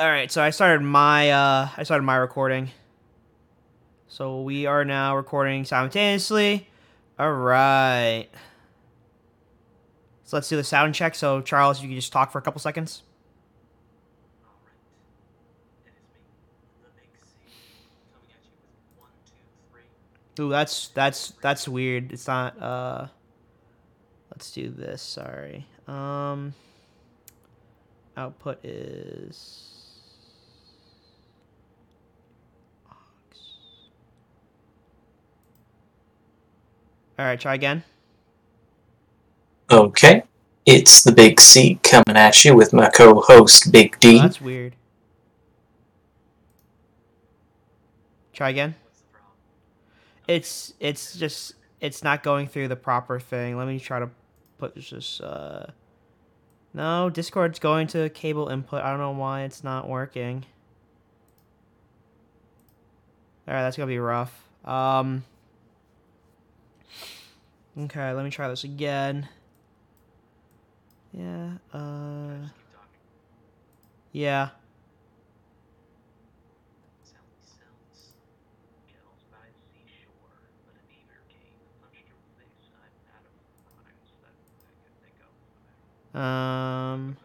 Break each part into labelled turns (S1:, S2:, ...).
S1: All right, so I started my uh I started my recording. So we are now recording simultaneously. All right. So let's do the sound check. So Charles, you can just talk for a couple seconds. Ooh, that's that's that's weird. It's not uh let's do this, sorry. Um output is All right, try again.
S2: Okay. It's the Big C coming at you with my co host, Big D.
S1: Oh, that's weird. Try again. It's it's just it's not going through the proper thing. Let me try to put this uh No, Discord's going to cable input. I don't know why it's not working. Alright, that's gonna be rough. Um Okay, let me try this again. Yeah, uh Yeah. Um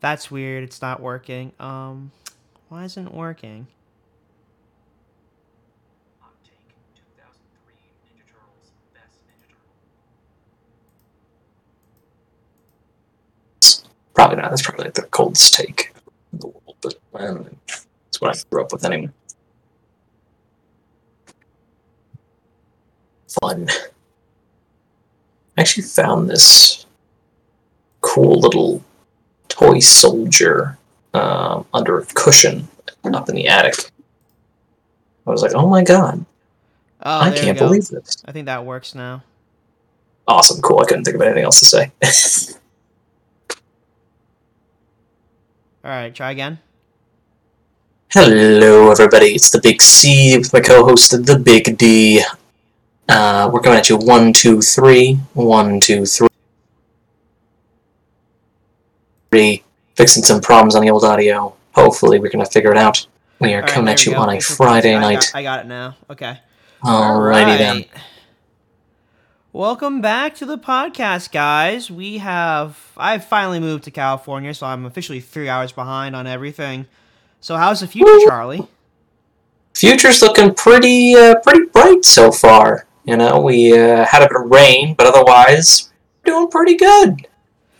S1: That's weird. It's not working. Um why isn't it working?
S2: Probably not. That's probably like the coldest take in the world, but I. That's what I grew up with anyway. Fun. I actually found this cool little toy soldier um, under a cushion up in the attic. I was like, oh my god,
S1: Oh,
S2: I can't believe this.
S1: I think that works now.
S2: Awesome, cool. I couldn't think of anything else to say.
S1: All right, try again.
S2: Hello, everybody. It's the Big C with my co-host, the Big D. Uh, we're coming at you one, two, three, one, two, three. Fixing some problems on the old audio. Hopefully, we're gonna figure it out. We are
S1: right,
S2: coming at you on a. Friday
S1: I
S2: night.
S1: Got, I got it now. Okay.
S2: Alrighty then.
S1: Welcome back to the podcast, guys. We have I've finally moved to California, so I'm officially three hours behind on everything. So how's the future,
S2: Woo.
S1: Charlie?
S2: Future's looking pretty, uh, pretty bright so far. You know, we uh, had a bit of rain, but otherwise, doing pretty good.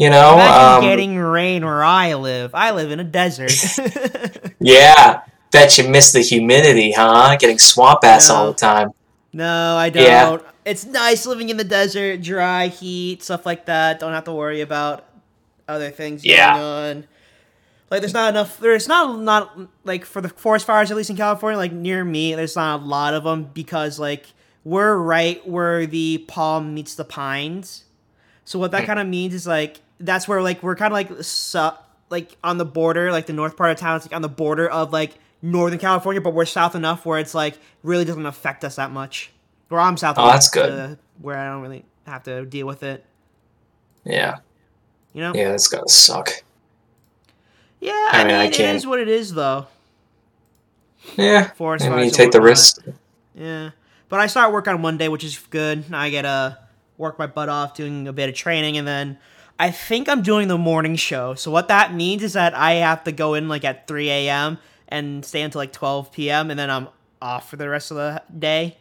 S2: You know, um,
S1: getting rain where I live. I live in a desert.
S2: Yeah, bet you miss the humidity, huh? Getting swamp ass all the time.
S1: no, I don't.
S2: Yeah.
S1: It's nice living in the desert, dry heat, stuff like that. Don't have to worry about other things
S2: Yeah.
S1: going on. Like there's not enough. There's not not like for the forest fires at least in California. Like near me, there's not a lot of them because like we're right where the palm meets the pines. So what that
S2: Hmm.
S1: kind of means is like that's where like we're kind of like su- like on the border, like the north part of town It's like on the border of like Northern California, but we're south enough where it's like really doesn't affect us that much. Or I'm south.
S2: Oh,
S1: enough
S2: that's good.
S1: to where I don't really have to deal with it.
S2: Yeah,
S1: You know?
S2: yeah, that's gotta suck.
S1: Yeah,
S2: I
S1: I,
S2: mean, I
S1: it
S2: can't-
S1: is what it is, though.
S2: Yeah,
S1: Forest
S2: I mean, you take the risk.
S1: Yeah, but I start work on Monday, which is good. I get to work my butt off doing a bit of training, and then I think I'm doing the morning show. So what that means is that I have to go in like at 3 a.m. and stay until like 12 p.m. and then I'm off for the rest of the day.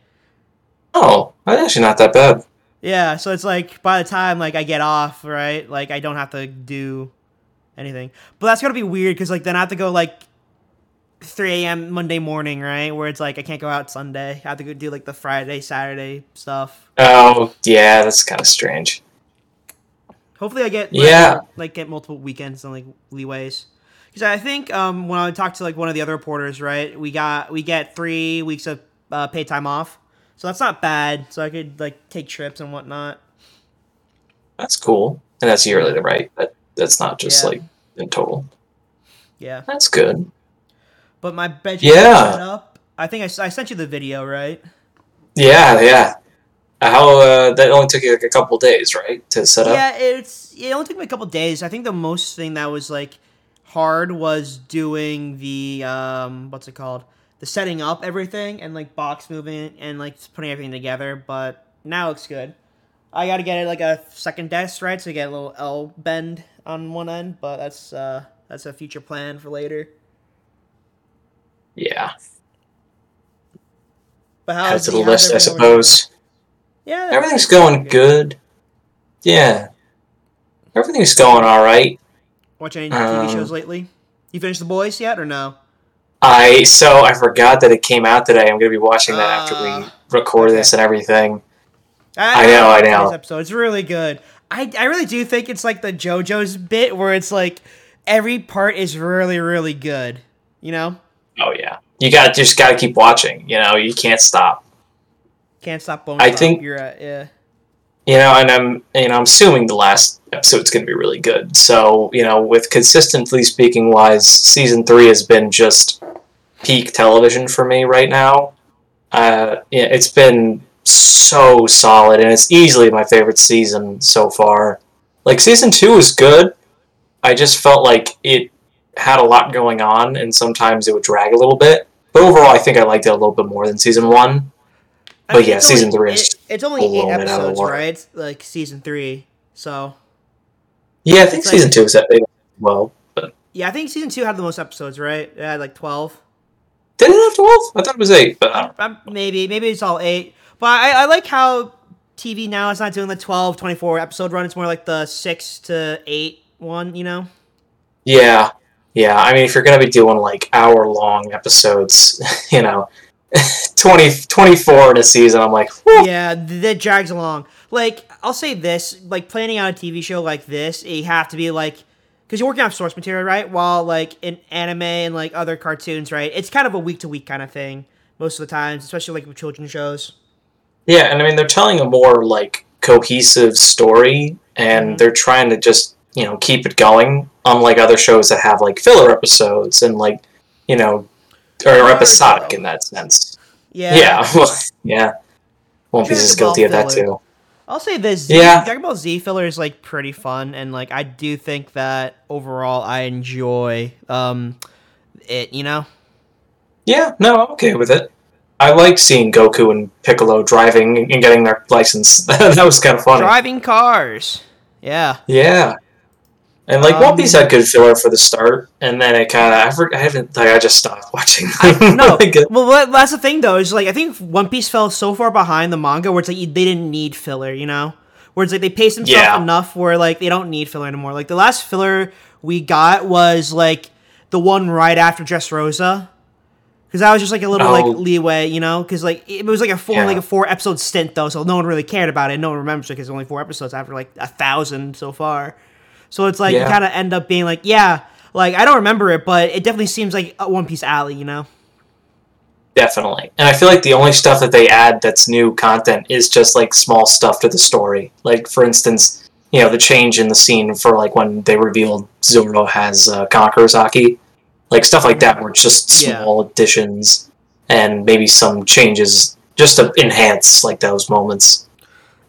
S2: Oh, that's actually not that bad.
S1: Yeah, so it's like by the time like I get off, right? Like I don't have to do anything. But that's gonna be weird because like then I have to go like 3 a.m. Monday morning, right? Where it's like I can't go out Sunday. I have to go do like the Friday, Saturday stuff.
S2: Oh, yeah, that's kind of strange.
S1: Hopefully, I get
S2: Yeah.
S1: like get multiple weekends and like leeways. Because I think um, when I talked to like one of the other reporters, right, we got we get three weeks of uh, paid time off, so that's not bad. So I could like take trips and whatnot.
S2: That's cool, and that's yearly, right? That that's not just
S1: Yeah.
S2: like in total.
S1: Yeah,
S2: That's good.
S1: but my bedroom
S2: Yeah.
S1: I think I, I sent you the video, right?
S2: Yeah, yeah. How uh, that only took you like a couple days, right, to set up?
S1: Yeah, it's it only took me a couple days. I think the most thing that was like hard was doing the um what's it called? The setting up everything and like box moving and like putting everything together, but now it looks good. I gotta get it like a second desk, right? So you get a little L bend on one end, but that's uh that's a future plan for later.
S2: Yeah.
S1: But how's
S2: to
S1: the,
S2: the list, I suppose.
S1: Yeah,
S2: Everything's going good. Yeah. Everything's going all right.
S1: Watch any TV
S2: Um,
S1: shows lately? You finished The Boys yet or no?
S2: I so I forgot that it came out today. I'm gonna be watching that after we
S1: Ah,
S2: record
S1: okay.
S2: this and everything.
S1: I,
S2: I know, I know.
S1: Episode. It's really good. I, I really do think it's like the JoJo's bit where it's like every part is really really good. You know,
S2: Oh yeah. You got just got to keep watching. You know, you can't stop.
S1: Can't stop bone.
S2: I think-
S1: you're at yeah.
S2: You know, and I'm you know I'm assuming the last episode's going to be really good. So you know, with consistently speaking wise, season three has been just peak television for me right now. Uh, yeah, it's been so solid, and it's easily my favorite season so far. Like season two was good. I just felt like it had a lot going on, and sometimes it would drag a little bit. But overall, I think I liked it a little bit more than season one.
S1: I
S2: But yeah, season
S1: only-
S2: three is
S1: it- it's only eight
S2: blowing out of the
S1: episodes, right? Like season three. So
S2: Yeah, I think
S1: It's like-
S2: season two is that. Well, but
S1: yeah, I think season two had the most episodes, right? It had like twelve.
S2: did it have twelve? I thought it was eight. But I
S1: Um, maybe maybe it's all eight. But I, I like how TV now is not doing the 12, 24 episode run. It's more like the six to eight one. You know.
S2: yeah, yeah. I mean, if you're gonna be doing like hour long episodes, you know, 20, 24 in a season, I'm like,
S1: yeah, that drags along. Like, I'll say this: like planning out a TV show like this, you have to be like, because you're working off source material, right? While like in anime and like other cartoons, right? It's kind of a week to week kind of thing most of the times, especially like with children's shows.
S2: yeah. And I mean, they're telling a more like cohesive story, and
S1: Mhm.
S2: they're trying to just you know keep it going, unlike other shows that have like filler episodes and like you know, or episodic in that sense.
S1: Yeah.
S2: Yeah, well, yeah. One Piece is guilty of that
S1: filler.
S2: too.
S1: I'll say this: Z,
S2: Yeah.
S1: Dragon Ball Z filler is like pretty fun, and like I do think that overall I enjoy um it. You know.
S2: Yeah, no, I'm okay with it. I like seeing Goku and Piccolo driving and getting their license. that was kind of funny.
S1: Driving cars. Yeah.
S2: Yeah. And like One
S1: Um,
S2: Piece had good filler for the start, and then it kind of I, I haven't like I just stopped watching.
S1: I, no,
S2: Like, it-
S1: well, that's the thing though. Is like I think One Piece fell so far behind the manga where it's like they didn't need filler, you know. Where it's like they paced themselves
S2: Yeah.
S1: enough where like they don't need filler anymore. Like the last filler we got was like the one right after Dressrosa. because that was just like a little
S2: Oh.
S1: like leeway, you know. Because like it was like a four
S2: Yeah.
S1: like a four episode stint though, so no one really cared about it. No one remembers it because it's only four episodes after like a thousand so far. So it's like you kind of end up being like, yeah, like I don't remember it, but it definitely seems like a One Piece alley, you know.
S2: definitely. And I feel like the only stuff that they add that's new content is just like small stuff to the story. Like for instance, you know, the change in the scene for like when they revealed Zoro has uh, Conqueror's Haki. Like stuff like that where it's just
S1: Yeah.
S2: small additions and maybe some changes just to enhance like those moments.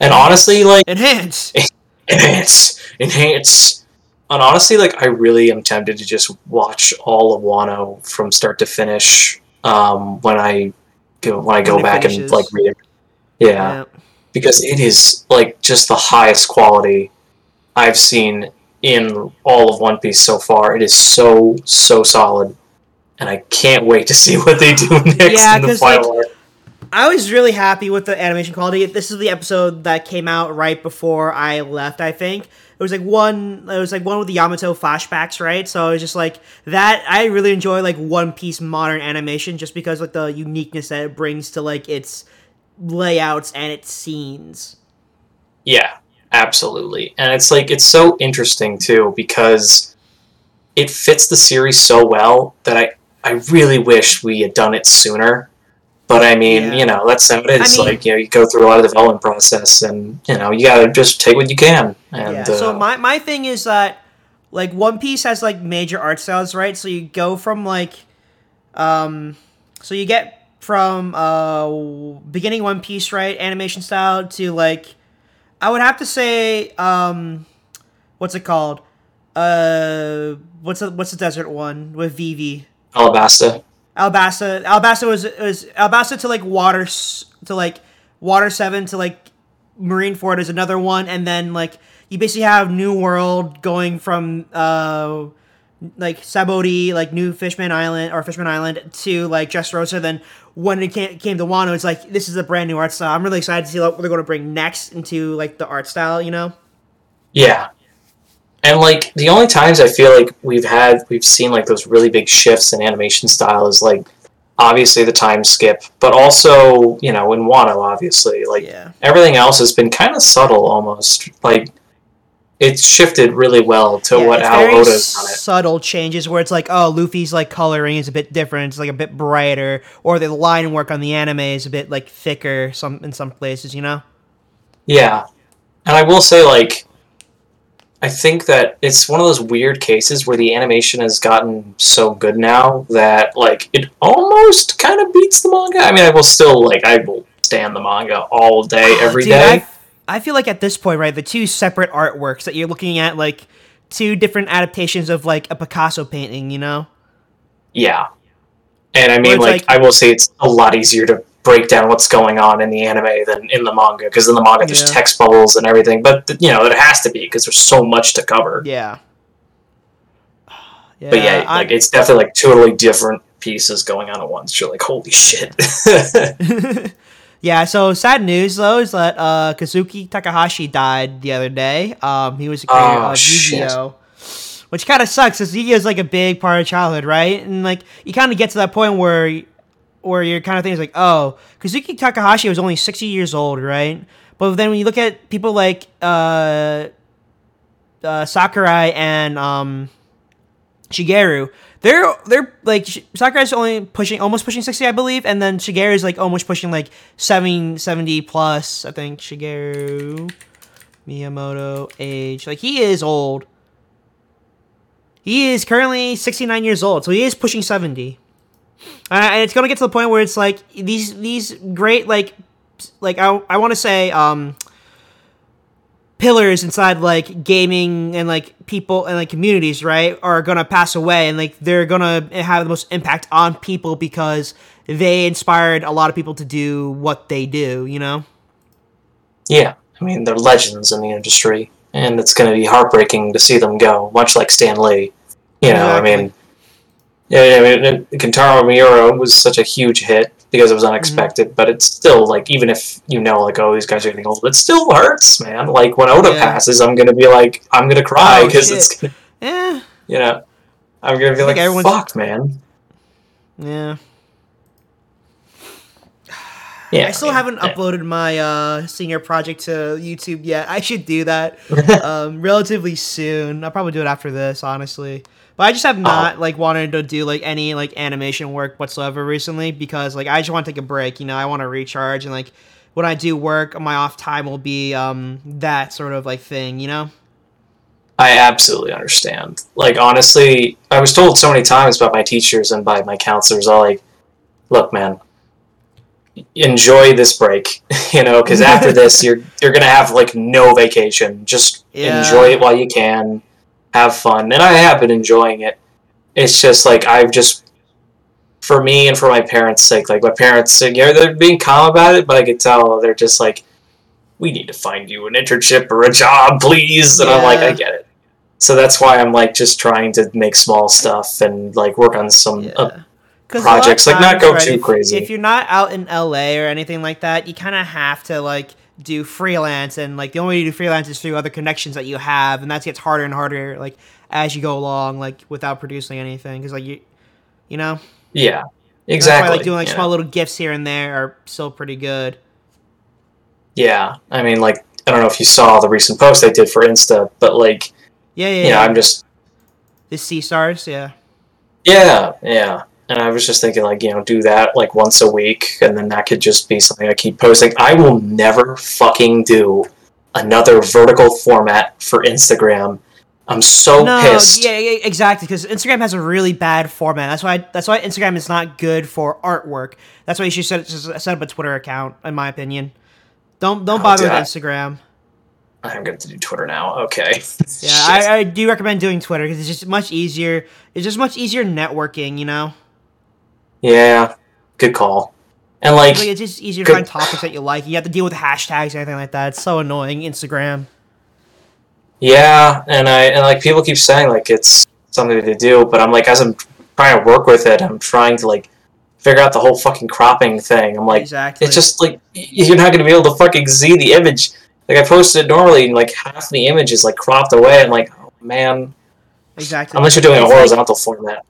S2: And honestly, like
S1: Enhance.
S2: enhance, enhance. And honestly, like I really am tempted to just watch all of Wano from start to finish. Um, when I go when I go
S1: When
S2: back
S1: finishes.
S2: and like read it, yeah,
S1: Yeah.
S2: because it is like just the highest quality I've seen in all of One Piece so far. It is so so solid, and I can't wait to see what they do next
S1: Yeah,
S2: in the final
S1: like,
S2: arc.
S1: I was really happy with the animation quality. This is the episode that came out right before I left. I think it was like one. It was like one with the Yamato flashbacks, right? So it was just like that. I really enjoy like One Piece modern animation just because like the uniqueness that it brings to like its layouts and its scenes.
S2: Yeah, absolutely. And it's like it's so interesting too because it fits the series so well that I I really wish we had done it sooner. But I mean,
S1: Yeah.
S2: you know, that's how it is.
S1: I mean-
S2: like, you know, you go through a lot of development process and, you know, you gotta just take what you can. And
S1: yeah. So
S2: uh,
S1: my my thing is that like One Piece has like major art styles, right? So you go from like um so you get from uh beginning One Piece, right, animation style to like I would have to say um what's it called? Uh what's the what's the desert one with Vivi?
S2: Alabasta.
S1: Alabasta. Alabasta was was Alabasta to like water to like water 7 to like Marineford is another one and then like you basically have New World going from uh like Sabaody, like New Fishman Island or Fishman Island to like Dressrosa. Then when it came, came to Wano, it's like this is a brand new art style. I'm really excited to see what they're going to bring next into like the art style. You know?
S2: Yeah. And like the only times I feel like we've had we've seen like those really big shifts in animation style is like obviously the time skip, but also, you know, in Wano obviously. Like
S1: Yeah.
S2: everything else has been kind of subtle almost. Like it's shifted really well to
S1: Yeah,
S2: what Al Oda's done it.
S1: subtle changes where it's like, oh, Luffy's like coloring is a bit different, it's like a bit brighter, or the line work on the anime is a bit like thicker some in some places. You know?
S2: Yeah. And I will say, like, I think that it's one of those weird cases where the animation has gotten so good now that, like, it almost kind of beats the manga. I mean, I will still, like, I will stand the manga all day, every
S1: Ah, Dude,
S2: day.
S1: I, I feel like at this point, right, the two separate artworks that you're looking at, like two different adaptations of like a Picasso painting, you know?
S2: Yeah. And I mean, like,
S1: like-
S2: I will say it's a lot easier to break down what's going on in the anime than in the manga, because in the manga there's
S1: Yeah.
S2: text bubbles and everything, but, you know, it has to be, because there's so much to cover.
S1: Yeah. Yeah,
S2: But yeah, like it's definitely like totally different pieces going on at once. You're like, holy shit.
S1: yeah. So sad news though is that uh, Kazuki Takahashi died the other day. Um, he was a creator
S2: Oh,
S1: of
S2: shit.
S1: Yu-Gi-Oh, which kind of sucks. Because Yu-Gi-Oh is like a big part of childhood, right? And like you kind of get to that point where where you're kind of thinking is like, oh, Kazuki Takahashi was only 60 years old, right? But then when you look at people like uh, uh, Sakurai and um, Shigeru, they're they're like Sakurai's only pushing almost pushing 60, I believe, and then Shigeru's like almost pushing like 70, 70 plus. I think Shigeru Miyamoto age like he is old. He is currently 69 years old, so he is pushing 70. Uh, and it's gonna get to the point where it's like these these great like like I, I want to say um pillars inside like gaming and like people and like communities right are gonna pass away and like they're gonna have the most impact on people because they inspired a lot of people to do what they do you know
S2: yeah, I mean, they're legends in the industry, and it's going to be heartbreaking to see them go, much like Stan Lee. You know, I mean, yeah, I mean, Kentaro Miura was such a huge hit because it was unexpected,
S1: Mm-hmm.
S2: but it's still like, even if you know, like, oh, these guys are getting old, it still hurts, man. Like, when Oda
S1: Yeah.
S2: passes, I'm going to be like, I'm going to cry
S1: Oh,
S2: because it's, gonna,
S1: yeah
S2: you know, I'm going to be like,
S1: everyone's-
S2: fuck, man.
S1: yeah
S2: Yeah,
S1: I still
S2: mean,
S1: haven't
S2: yeah.
S1: uploaded my uh, senior project to YouTube yet. I should do that um, relatively soon. I'll probably do it after this, honestly. But I just have not like wanted to do like any like animation work whatsoever recently because like I just want to take a break. You know, I want to recharge and like when I do work, my off time will be um, that sort of like thing. You know?
S2: I absolutely understand. Like honestly, I was told so many times by my teachers and by my counselors, all like, "Look, man, enjoy this break, you know, because after this, you're you're gonna have like no vacation. Just
S1: Yeah.
S2: enjoy it while you can, have fun." And I have been enjoying it. It's just like I've just, for me and for my parents' sake, like my parents, yeah, they're being calm about it, but I could tell they're just like, "We need to find you an internship or a job, please." And I'm like, "I get it." So that's why I'm like just trying to make small stuff and like work on some
S1: Yeah.
S2: uh,
S1: a lot
S2: projects, like, not go too
S1: if,
S2: crazy.
S1: If you're not out in LA or anything like that, you kind of have to like do freelance, and like the only way to do freelance is through other connections that you have, and that gets harder and harder like as you go along, like without producing anything, because like you, you know,
S2: yeah, exactly.
S1: why, like doing like
S2: you
S1: small little gifts here and there are still pretty good.
S2: Yeah, I mean, like I don't know if you saw the recent post I did for Insta, but like
S1: Yeah, yeah,
S2: you know,
S1: yeah.
S2: I'm just
S1: the sea stars, yeah.
S2: yeah, yeah. And I was just thinking, like, you know, do that like once a week, and then that could just be something I keep posting. I will never fucking do another vertical format for Instagram I'm so
S1: no,
S2: pissed.
S1: yeah, yeah, exactly. Because Instagram has a really bad format. That's why. That's why Instagram is not good for artwork. That's why you should set, set up a Twitter account, in my opinion. Don't don't
S2: Oh,
S1: bother with
S2: I-
S1: Instagram.
S2: I'm going to do Twitter now. Okay.
S1: Yeah, I, I do recommend doing Twitter because it's just much easier. It's just much easier networking, you know.
S2: Yeah. Good call. And like,
S1: Like it's just easier to find topics that you like. You have to deal with hashtags and anything like that. It's so annoying. Instagram.
S2: yeah, and I and like people keep saying like it's something to do, but I'm like as I'm trying to work with it, I'm trying to like figure out the whole fucking cropping thing. I'm like,
S1: exactly.
S2: it's just like you're not going to be able to fucking see the image. Like I posted it normally, and like half the image is like cropped away. I'm like, oh man.
S1: exactly.
S2: Unless you're doing a
S1: like-
S2: horizontal format.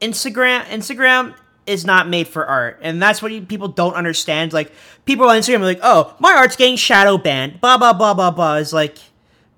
S1: Instagram Instagram is not made for art, and that's what you, people don't understand. Like people on Instagram are like, "Oh, my art's getting shadow banned." Blah blah blah blah blah. Is like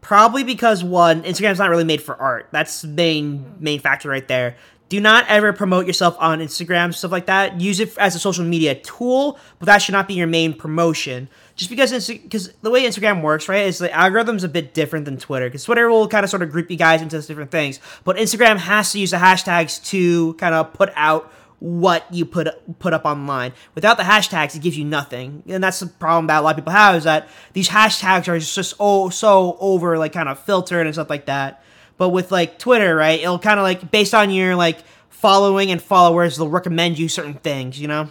S1: probably because one, Instagram's not really made for art. That's the main main factor right there. Do not ever promote yourself on Instagram, stuff like that. Use it as a social media tool, but that should not be your main promotion. Just because because the way Instagram works, right, is the algorithm's a bit different than Twitter. Because Twitter will kind of sort of group you guys into different things, but Instagram has to use the hashtags to kind of put out what you put put up online. Without the hashtags, it gives you nothing, and that's the problem that a lot of people have is that these hashtags are just oh so over like kind of filtered and stuff like that. But with like Twitter, right, it'll kind of like based on your like following and followers, they'll recommend you certain things, you know?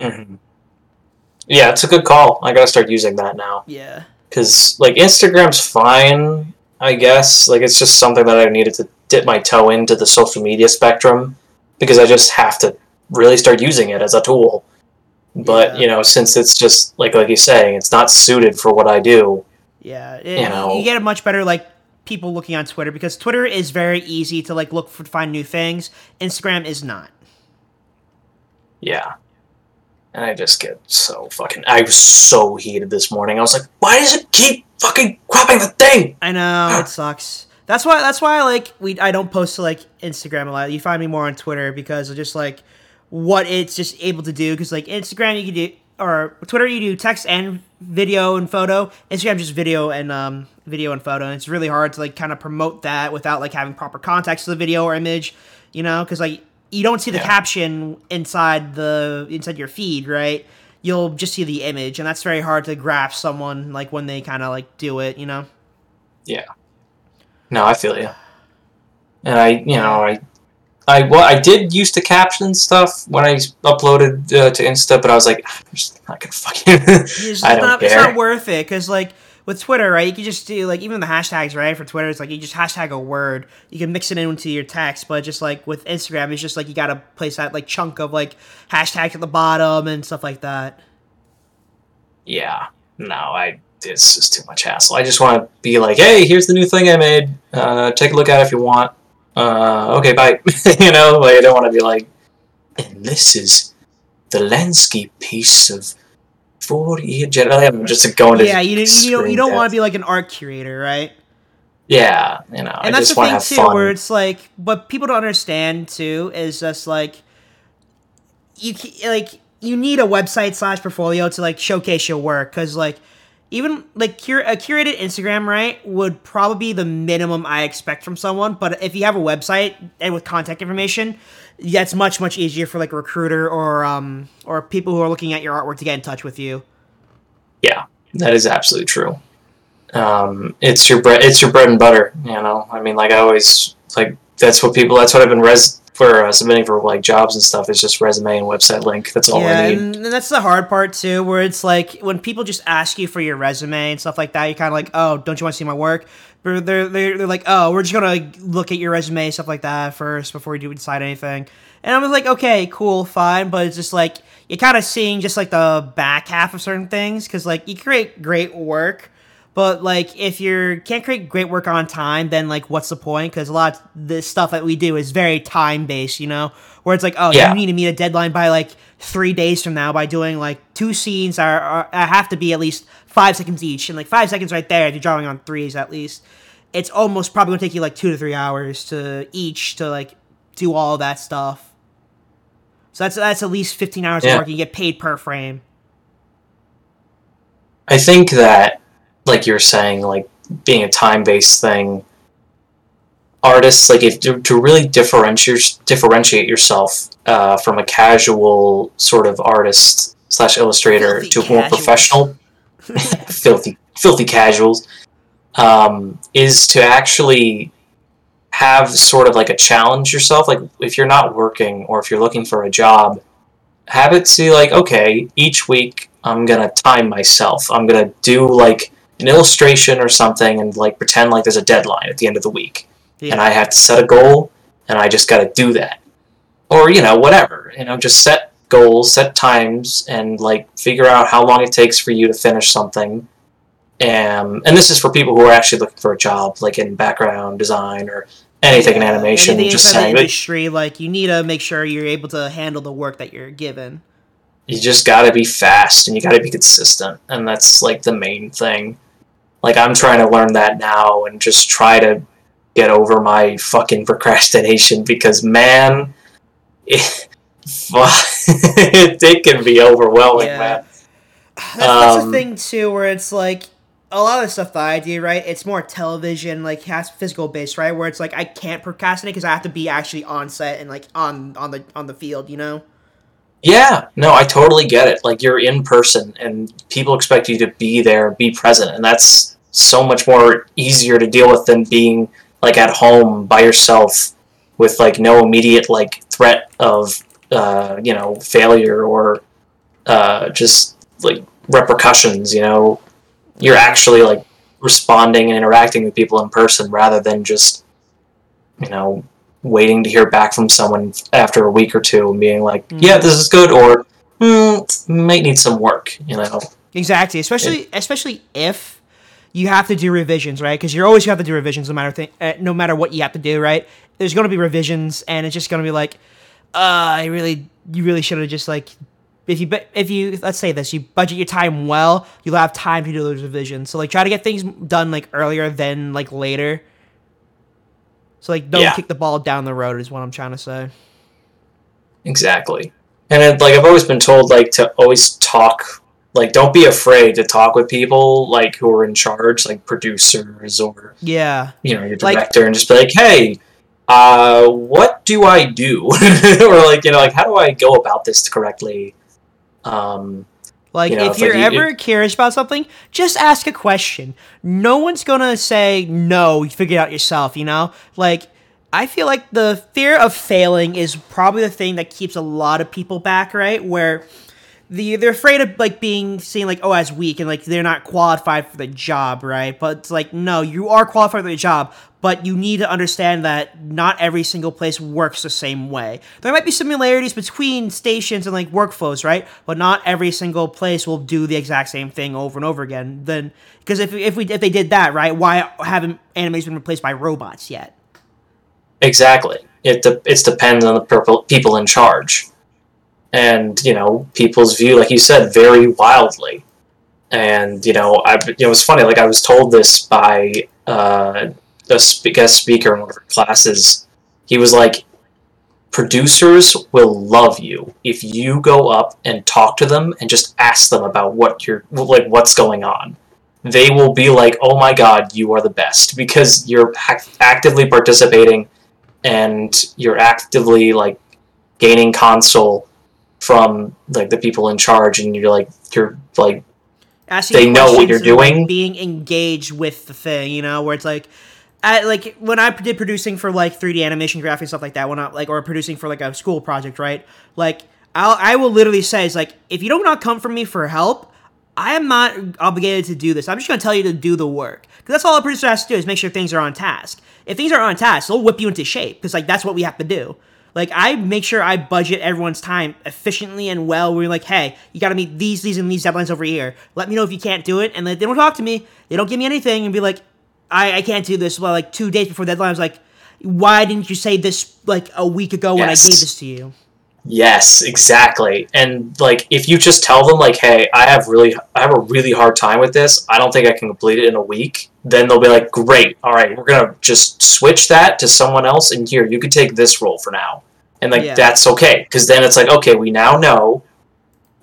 S2: hmm Yeah, it's a good call. I gotta start using that now.
S1: Yeah.
S2: because like Instagram's fine, I guess. Like it's just something that I needed to dip my toe into the social media spectrum because I just have to really start using it as a tool. But
S1: Yeah.
S2: you know, since it's just like like you're saying, it's not suited for what I do.
S1: Yeah, it,
S2: You know.
S1: you get a much better like people looking on Twitter because Twitter is very easy to like look for find new things. Instagram is not.
S2: Yeah. And I just get so fucking. I was so heated this morning. I was like, why does it keep fucking cropping the thing?
S1: I know it sucks. That's why. That's why I like we. I don't post to like Instagram a lot. You find me more on Twitter because of just like what it's just able to do. Because like Instagram, you can do or Twitter, you do text and video and photo. Instagram just video and um video and photo. And it's really hard to like kind of promote that without like having proper context of the video or image. You know, because like you don't see the
S2: Yeah.
S1: caption inside the inside your feed, right? You'll just see the image, and that's very hard to grasp someone like when they kind of like do it. You know. Yeah.
S2: No, I feel you. And I, you know, I, I, well, I did used to caption stuff when I uploaded uh, to Insta, but I was like, "Ah, I'm just not gonna fucking.
S1: It's,
S2: I don't
S1: not,
S2: care.
S1: it's not worth it because like with Twitter, right? You can just do like even the hashtags, right? For Twitter, it's like you just hashtag a word. You can mix it into your text, but just like with Instagram, it's just like you gotta place that like chunk of like hashtags at the bottom and stuff like that.
S2: yeah, no, I. It's just too much hassle. I just want to be like, hey, here's the new thing I made. Uh, take a look at it if you want. Uh, okay, bye. you know, like I don't want to be like, and this is the landscape piece of four year generally. I'm just going to
S1: Yeah, you, you, you don't you don't want to be like an art curator, right?
S2: Yeah, you know, I
S1: and that's
S2: just
S1: the thing too,
S2: fun.
S1: where it's like, what people don't understand too is just like, you like you need a website slash portfolio to like showcase your work because like even like cur- a curated Instagram right would probably be the minimum I expect from someone. But if you have a website and with contact information, that's much much easier for like a recruiter or um or people who are looking at your artwork to get in touch with you.
S2: Yeah, that is absolutely true. Um, it's your bread. It's your bread and butter. You know, I mean, like I always like that's what people. That's what I've been res for uh, submitting for like jobs and stuff. Is just resume and website link. That's all
S1: yeah,
S2: I need.
S1: and, and that's the hard part too, where it's like when people just ask you for your resume and stuff like that, you're kind of like, oh, don't you want to see my work? But they're, they're, they're like, oh, we're just gonna look at your resume and stuff like that first before we do decide anything. And I was like, okay, cool, fine, but it's just like you're kind of seeing just like the back half of certain things because like you create great work. But like, if you can't create great work on time, then like, what's the point? Because a lot of this stuff that we do is very time based, you know, where it's like, oh,
S2: Yeah.
S1: you need to meet a deadline by like three days from now by doing like two scenes that are, are have to be at least five seconds each, and like five seconds right there, if you're drawing on threes at least, it's almost probably gonna take you like two to three hours to each to like do all that stuff. So that's that's at least fifteen hours
S2: Yeah.
S1: of work. and You get paid per frame.
S2: I think that, like you're saying, like being a time based thing, artists like if to, to really differentiate differentiate yourself uh, from a casual sort of artist slash illustrator
S1: Filthy
S2: to a more professional filthy filthy casuals um, is to actually have sort of like a challenge yourself like if you're not working or if you're looking for a job have it see like okay each week i'm gonna time myself. I'm gonna do like an illustration or something and like pretend like there's a deadline at the end of the week.
S1: Yeah.
S2: and i have to set a goal and i just gotta do that. Or you know whatever you know just set goals set times and like figure out how long it takes for you to finish something. Um, and this is for people who are actually looking for a job like in background design or anything in
S1: Yeah,
S2: animation
S1: anything
S2: just saying
S1: the industry, like you need to make sure you're able to handle the work that you're given.
S2: you just got to be fast and you got to be consistent and that's like the main thing like i'm trying to learn that now and just try to get over my fucking procrastination because man it, it can be overwhelming
S1: Yeah.
S2: man
S1: That's, that's the
S2: Um,
S1: thing too, where it's like a lot of the stuff that I do, right? It's more television, like has physical based, right? Where it's like I can't procrastinate because I have to be actually on set and like on on the on the field, you know?
S2: Yeah no i totally get it. Like you're in person and people expect you to be there be present and that's so much more easier to deal with than being like at home by yourself with like no immediate like threat of uh, you know failure or uh, just like repercussions you know? You're actually like responding and interacting with people in person rather than just you know waiting to hear back from someone after a week or two and being like yeah this is good or hmm, might need some work you know
S1: Exactly, especially especially if you have to do revisions, right? Because you're always gonna have to do revisions, no matter thing, uh, no matter what you have to do, right? There's gonna be revisions, and it's just gonna be like, uh, I really, you really should have just like, if you, if you, let's say this, you budget your time well, you'll have time to do those revisions. So like, try to get things done like earlier than like later. So like, don't
S2: Yeah.
S1: kick the ball down the road is what I'm trying to say.
S2: Exactly. And it, like I've always been told like to always talk like don't be afraid to talk with people like who are in charge like producers or
S1: Yeah,
S2: you know your
S1: Like-
S2: director and just be like hey uh what do I do or like you know like how do I go about this correctly um
S1: Like
S2: You know,
S1: if you're
S2: like
S1: ever curious about something, just ask a question. No one's gonna say no. You figure it out yourself. You know, like I feel like the fear of failing is probably the thing that keeps a lot of people back. Right, where the they're afraid of like being seen like oh as weak and like they're not qualified for the job. Right, but it's like no, you are qualified for the job. But you need to understand that not every single place works the same way. There might be similarities between stations and like workflows, right? But not every single place will do the exact same thing over and over again. Then, because if if we if they did that, right, why haven't animes been replaced by robots yet?
S2: exactly it de- it's depends on the people in charge and you know people's view like you said very wildly. And you know I you know, it was funny like I was told this by uh, a guest speaker in one of her classes. He was like producers will love you if you go up and talk to them and just ask them about what you're like what's going on. They will be like oh my god you are the best because you're act- actively participating and you're actively like gaining console from like the people in charge and you're like you're like
S1: Asking
S2: They know what you're
S1: and, like,
S2: doing.
S1: being engaged with the thing, you know, where it's like. I, like when I did producing for like 3D animation graphics stuff like that, when I like or producing for like a school project, right? Like I'll I will literally say it's like if you do not come from me for help, I am not obligated to do this. I'm just gonna tell you to do the work because that's all a producer has to do is make sure things are on task. If things are on task, they'll whip you into shape because like that's what we have to do. Like I make sure I budget everyone's time efficiently and well. We're like, hey, you got to meet these, these, and these deadlines over here. Let me know if you can't do it, and then they don't talk to me. They don't give me anything, and be like, I, I can't do this. Well, like two days before deadline, I was like, why didn't you say this like a week ago when I gave this to you?
S2: Yes exactly. And like if you just tell them like hey i have really i have a really hard time with this. I don't think i can complete it in a week then they'll be like great. All right we're gonna just switch that to someone else and here you can take this role for now. And like
S1: Yeah.
S2: that's okay because then it's like okay we now know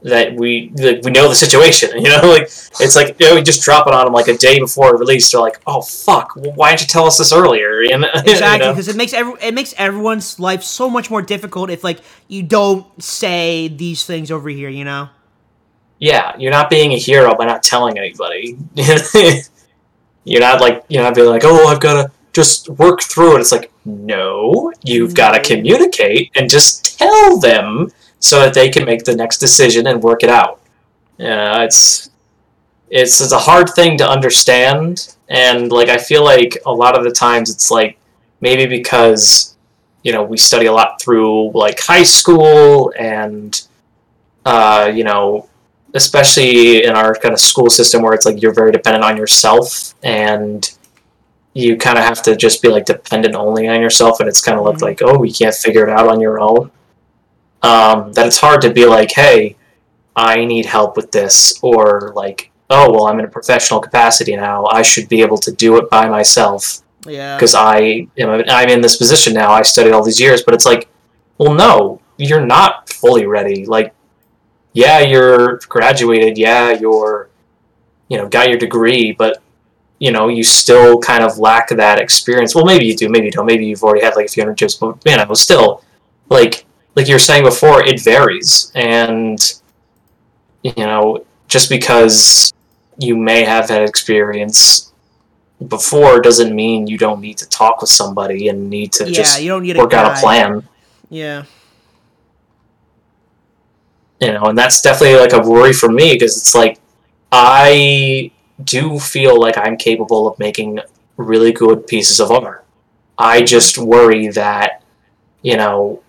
S2: that we like, we know the situation. You know, like it's like you know, we just drop it on them like a day before release. They're like, "Oh fuck, why didn't you tell us this earlier?" You know,
S1: exactly because it makes every it makes everyone's life so much more difficult if like you don't say these things over here. You know.
S2: Yeah, you're not being a hero by not telling anybody. you're not like you're not being like, "Oh, I've got to." Just work through it. It's like, no, you've got to communicate and just tell them so that they can make the next decision and work it out. Yeah, it's it's it's a hard thing to understand, and like I feel like a lot of the times it's like maybe because you know we study a lot through like high school and uh, you know especially in our kind of school system where it's like you're very dependent on yourself and you kind of have to just be like dependent only on yourself and it's kind of mm-hmm. like oh you can't figure it out on your own um, that it's hard to be like, hey, I need help with this, or like, oh, well, I'm in a professional capacity now. I should be able to do it by myself.
S1: Yeah.
S2: Because I am, I'm in this position now. I studied all these years, but it's like, well, no, you're not fully ready. Like, yeah, you're graduated. Yeah, you're, you know, got your degree, but you know, you still kind of lack that experience. Well, maybe you do, maybe you don't. Maybe you've already had like a few hundred internships, but you know, still, like like you were saying before, it varies, and you know, just because you may have had experience before doesn't mean you don't need to talk with somebody and need to yeah, just you don't need work a out a plan.
S1: Yeah.
S2: You know, and that's definitely like a worry for me because it's like I do feel like I'm capable of making really good pieces of art. I just worry that, you know,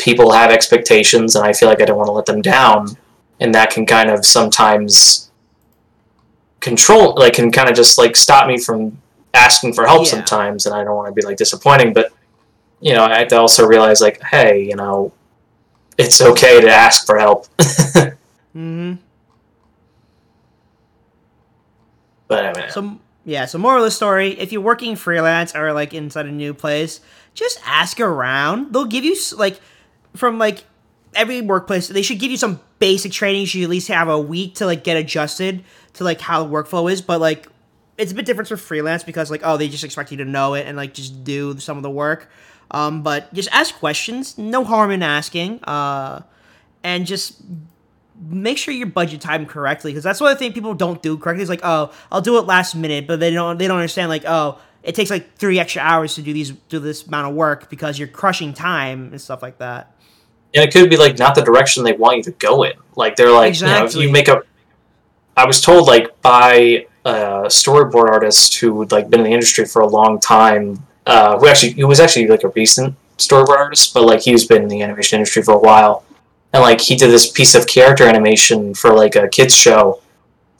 S2: people have expectations and I feel like I don't want to let them down. And that can kind of sometimes control like can kind of just like stop me from asking for help yeah. sometimes and I don't want to be like disappointing. But you know I have to also realize like hey you know it's okay to ask for help.
S1: Mm-hmm.
S2: But I mean,
S1: so yeah so moral of the story if you're working freelance or like inside a new place just ask around. They'll give you like from like every workplace, they should give you some basic training. You should at least have a week to like get adjusted to like how the workflow is. But like, it's a bit different for freelance because like, oh, they just expect you to know it and like just do some of the work. Um, but just ask questions. No harm in asking. Uh, and just make sure you budget time correctly because that's what I think people don't do correctly. It's like, oh, I'll do it last minute, but they don't they don't understand like, oh, it takes like three extra hours to do these do this amount of work because you're crushing time and stuff like that
S2: and it could be like not the direction they want you to go in. Like they're like, exactly. you know, you make a. I was told like by a storyboard artist who had like been in the industry for a long time. Uh, who actually he was actually like a recent storyboard artist, but like he's been in the animation industry for a while, and like he did this piece of character animation for like a kids show.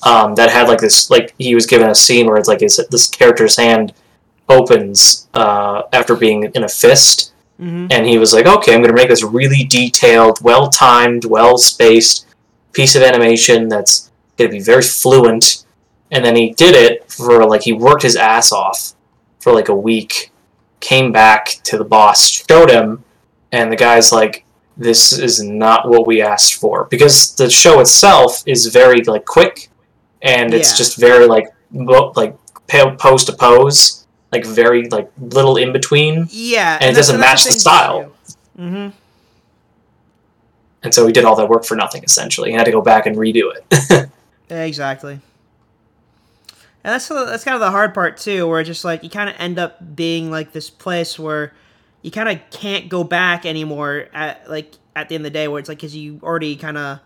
S2: Um, that had like this like he was given a scene where it's like his, this character's hand opens uh, after being in a fist Mm-hmm. And he was like, okay, I'm going to make this really detailed, well timed, well spaced piece of animation that's going to be very fluent. And then he did it for like, he worked his ass off for like a week, came back to the boss, showed him, and the guy's like, this is not what we asked for. Because the show itself is very like quick and it's yeah. just very like, like pose to pose like very like little in between.
S1: Yeah,
S2: and, and it doesn't match the, style.
S1: Mm-hmm.
S2: And so he did all that work for nothing. Essentially, he had to go back and redo
S1: it. yeah, exactly. And that's that's kind of the hard part too, where just like you kind of end up being like this place where you kind of can't go back anymore. At like at the end of the day, where it's like because you already kind of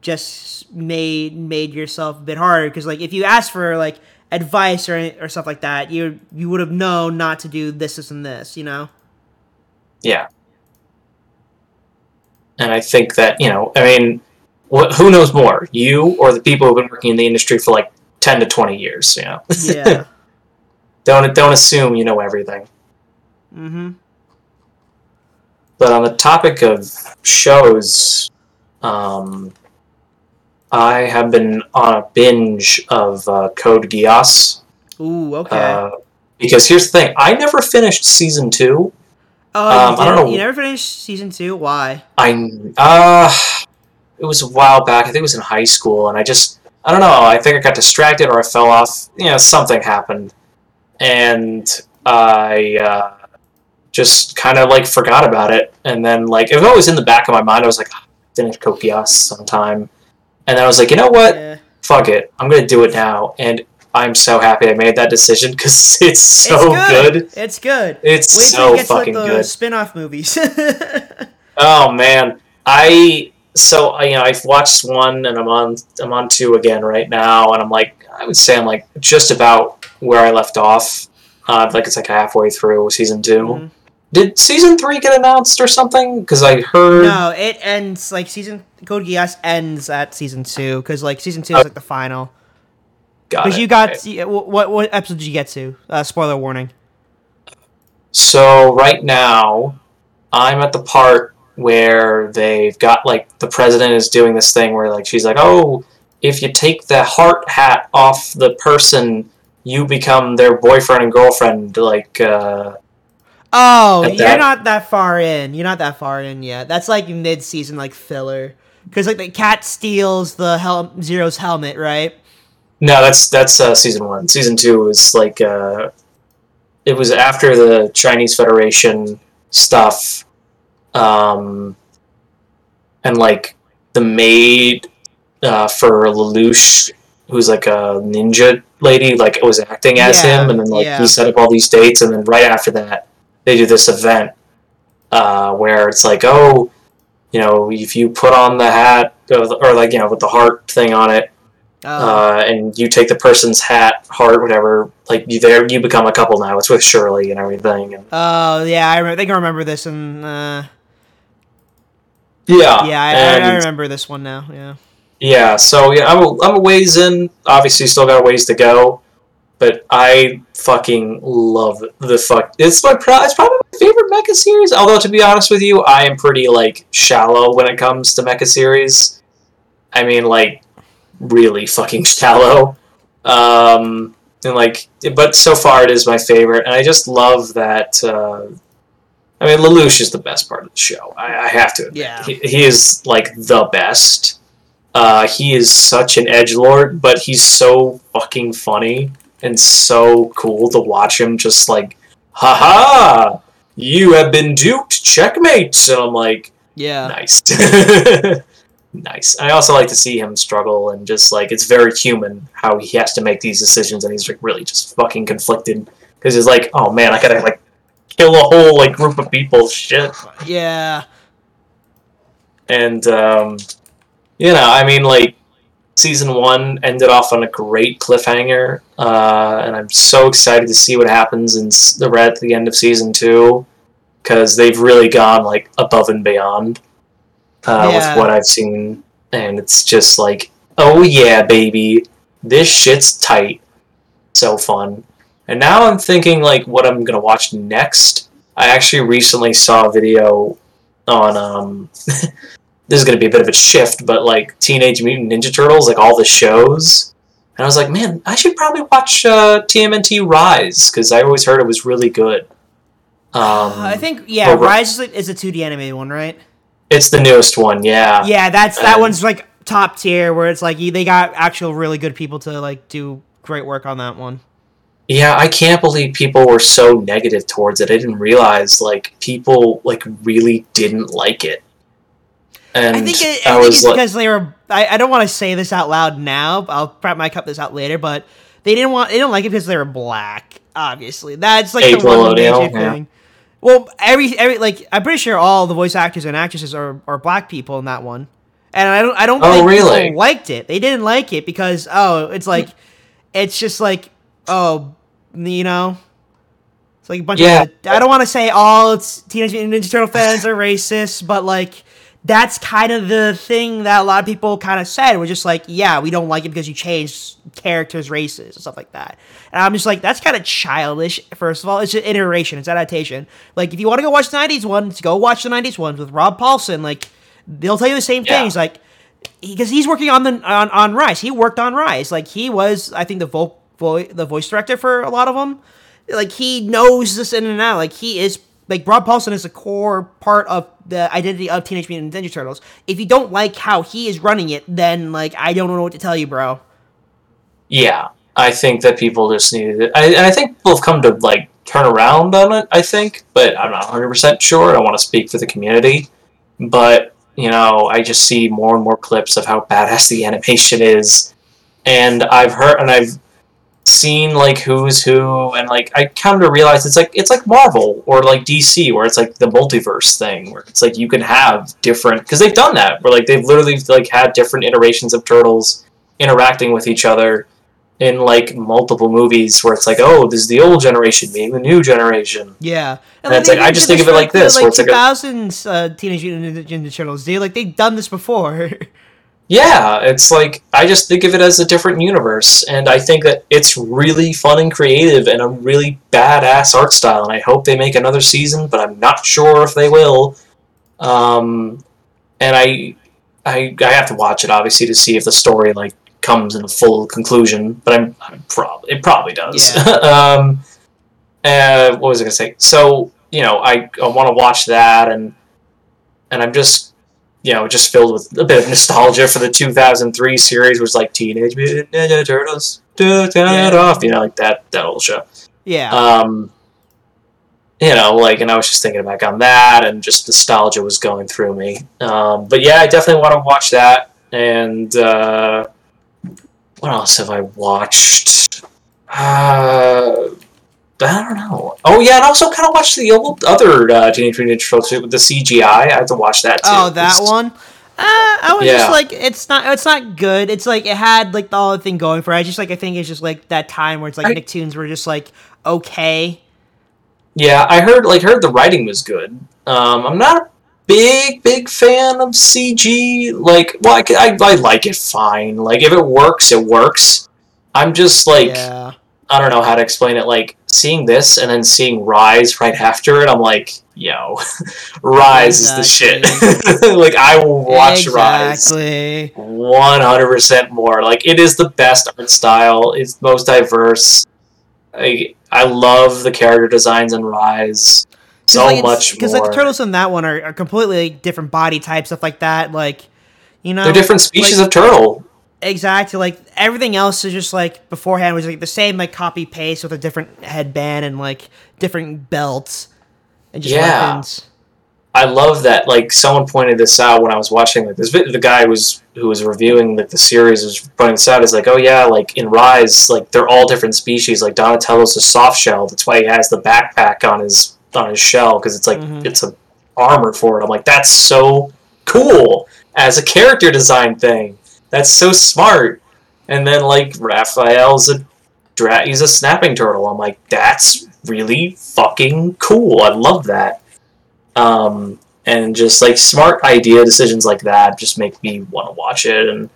S1: just made made yourself a bit harder. Because like if you ask for like advice or or stuff like that, you you would have known not to do this, this, and this. You know.
S2: Yeah. And I think that you know, I mean, wh- who knows more, you or the people who've been working in the industry for like ten to twenty years? You know.
S1: Yeah.
S2: don't don't assume you know everything.
S1: Mm-hmm.
S2: But on the topic of shows, um, I have been on a binge of uh, Code Geass.
S1: Ooh, okay.
S2: Uh, because here's the thing, I never finished season two.
S1: Oh, um, I don't know. You never finished season two. Why?
S2: I uh, it was a while back. I think it was in high school, and I just I don't know. I think I got distracted or I fell off. You know, something happened, and I uh, just kind of like forgot about it. And then like it was always in the back of my mind. I was like, "Ah, finish Code Geass sometime, and then I was like, you know what?
S1: Yeah.
S2: Fuck it, I'm gonna do it now. And I'm so happy I made that decision because it's so
S1: it's
S2: good.
S1: good. It's good.
S2: It's
S1: Wait
S2: so
S1: you get to like
S2: fucking
S1: the
S2: good.
S1: spin-off movies.
S2: Oh man, I so I, you know I've watched one and I'm on I'm on two again right now, and I'm like I would say I'm like just about where I left off. Uh, like it's like halfway through season 2
S1: Mhm.
S2: Did season three get announced or something? Because I heard.
S1: no, it ends like season Code Geass ends at season two because like season two is like the final. Because you got y- what what episode did you get to? Uh, spoiler warning.
S2: So right now, I'm at the part where they've got like the president is doing this thing where like she's like, oh, if you take the heart hat off the person, you become their boyfriend and girlfriend. Like, uh,
S1: Oh, you're
S2: that-
S1: not that far in. You're not that far in yet. That's like mid-season like filler. Because like the cat steals the hel- Zero's helmet, right?
S2: no, that's that's uh, season one. Season two was like, uh, it was after the Chinese Federation stuff, um, and like the maid uh, for Lelouch, who's like a ninja lady, like was acting as
S1: Yeah,
S2: him, and then like
S1: yeah.
S2: he set up all these dates, and then right after that, they do this event uh, where it's like, oh, you know, if you put on the hat or, like you know with the heart thing on it,
S1: Oh,
S2: uh, and you take the person's hat, heart, whatever, like you there, you become a couple now. It's with Shirley and everything, and
S1: oh yeah, I, re- think I remember this, and uh,
S2: yeah,
S1: yeah, I, I,
S2: and-
S1: I remember this one now. Yeah.
S2: Yeah, so yeah, I'm a, I'm a ways in. Obviously, still got a ways to go, but I fucking love the fuck. It's my pro- it's probably my favorite mecha series. Although to be honest with you, I am pretty like shallow when it comes to mecha series. I mean, like really fucking shallow. Um, and like, but so far it is my favorite, and I just love that. Uh, I mean, Lelouch is the best part of the show. I, I have to admit,
S1: Yeah.
S2: he, he is like the best. Uh, he is such an edge lord, but he's so fucking funny and so cool to watch him just like, haha, you have been duped, checkmate. And I'm like,
S1: Yeah.
S2: nice. nice. I also like to see him struggle and just like, it's very human how he has to make these decisions and he's like really just fucking conflicted because he's like, oh man, I gotta like kill a whole like group of people, shit
S1: Yeah.
S2: and um, you know, I mean, like season one ended off on a great cliffhanger, uh, and I'm so excited to see what happens in the red at the end of season two because they've really gone like above and beyond uh,
S1: Yeah.
S2: with what I've seen, and it's just like, oh yeah, baby, this shit's tight, so fun. And now I'm thinking like what I'm gonna watch next. I actually recently saw a video on um this is going to be a bit of a shift but like teenage mutant ninja turtles like all the shows. And i was like man i should probably watch uh, tmnt rise because i always heard it was really good. Um,
S1: I think yeah,
S2: over-
S1: Rise is, is a 2D animated one, right?
S2: it's the newest one yeah.
S1: Yeah, that's that
S2: And-
S1: one's like top tier where it's like they got actual really good people to like do great work on that one.
S2: yeah i can't believe people were so negative towards it. I didn't realize like people like really didn't like it and
S1: I think it,
S2: I
S1: I think it's
S2: like,
S1: because they were. I, I don't want to say this out loud now. I'll probably might cut this out later, but they didn't want. They didn't like it because they were black. Obviously, that's like the one major thing. Well, every every like I'm pretty sure all the voice actors and actresses are, are black people in that one, and I don't I don't
S2: Oh,
S1: think
S2: really?
S1: people liked it. They didn't like it because oh, it's like it's just like oh, you know. It's like a bunch
S2: Yeah.
S1: of. I don't want to say all it's Teenage Mutant Ninja Turtle fans are racist, but like that's kind of the thing that a lot of people kind of said. We're just like, yeah, we don't like it because you changed characters' races and stuff like that. And I'm just like, that's kind of childish. First of all, it's an iteration, it's adaptation. Like, if you want to go watch the '90s ones, go watch the '90s ones with Rob Paulsen. Like, they'll tell you the same
S2: Yeah.
S1: things. Like, because he's working on the on, on Rise. He worked on Rise. Like, he was, I think, the vo- vo- the voice director for a lot of them. Like, he knows this in and out. Like, he is like Rob Paulsen is a core part of the identity of Teenage Mutant Ninja Turtles. If you don't like how he is running it, then like I don't know what to tell you, bro.
S2: Yeah, I think that people just needed it. I, and I think people have come to like turn around on it. I think, but I'm not 100 percent sure. I want to speak for the community, but you know, I just see more and more clips of how badass the animation is, and I've heard and I've seen like who's who, and like I come to realize it's like it's like Marvel or like DC, where it's like the multiverse thing, where it's like you can have different because they've done that, where like they've literally like had different iterations of turtles interacting with each other in like multiple movies where it's like, oh, this is the old generation meeting the new generation.
S1: Yeah,
S2: And it's like, I just think of it like this, where
S1: Like
S2: it's like a-
S1: 2000s uh, Teenage Mutant Ninja Turtles. They like they've done this before.
S2: Yeah, it's like I just think of it as a different universe, and I think that it's really fun and creative and a really badass art style, and I hope they make another season, but I'm not sure if they will. Um, and I, I, I have to watch it obviously to see if the story like comes in a full conclusion, but I'm, I'm probably it probably does. um, uh, what was I gonna say? So you know, I, I want to watch that, and and I'm just you know, just filled with a bit of nostalgia for the 2003 series, which was like Teenage Mutant Ninja Turtles,
S1: Yeah.
S2: da, you know, like that that old show.
S1: yeah,
S2: Um, you know, like, and I was just thinking back on that, and just nostalgia was going through me. Um, but yeah, I definitely want to watch that. And uh, what else have I watched? Uh, I don't know. Oh yeah, and also kind of watched the old other uh, Teenage Mutant Ninja Turtles with the CGI. I have to watch that too.
S1: oh that
S2: It's-
S1: one. Uh, I was
S2: Yeah.
S1: just like, it's not, it's not good. It's like it had like the whole thing going for it. I just like, I think it's just like that time where it's like
S2: I-
S1: Nicktoons were just like okay.
S2: Yeah, I heard like heard the writing was good. Um, I'm not a big big fan of CG. Like, well, I, I, I like it fine. Like, if it works, it works. I'm just like
S1: yeah,
S2: I don't know how to explain it. Like seeing this and then seeing Rise right after it, I'm like, yo, Rise is the shit. like I will watch Rise 100% more. Like it is the best art style. It's most diverse. I I love the character designs in Rise so much
S1: because like the turtles in that one are, are completely like, different body types, stuff like that. Like, you know,
S2: They're different species
S1: like-
S2: of turtle.
S1: Exactly. Like everything else is just like beforehand was like the same like copy paste with a different headband and like different belts and just
S2: Yeah.
S1: weapons.
S2: I love that. Like someone pointed this out when I was watching like this. The guy who was who was reviewing like the series was pointing this out. Is like, oh yeah, like in Rise, like they're all different species. Like Donatello's a soft shell. That's why he has the backpack on his on his shell because it's like
S1: Mhm.
S2: it's a armor for it. I'm like, that's so cool as a character design thing. That's so smart. And then like Raphael's a dra- he's a snapping turtle. I'm like, that's really fucking cool. I love that. Um, and just like smart idea decisions like that just make me want to watch it. And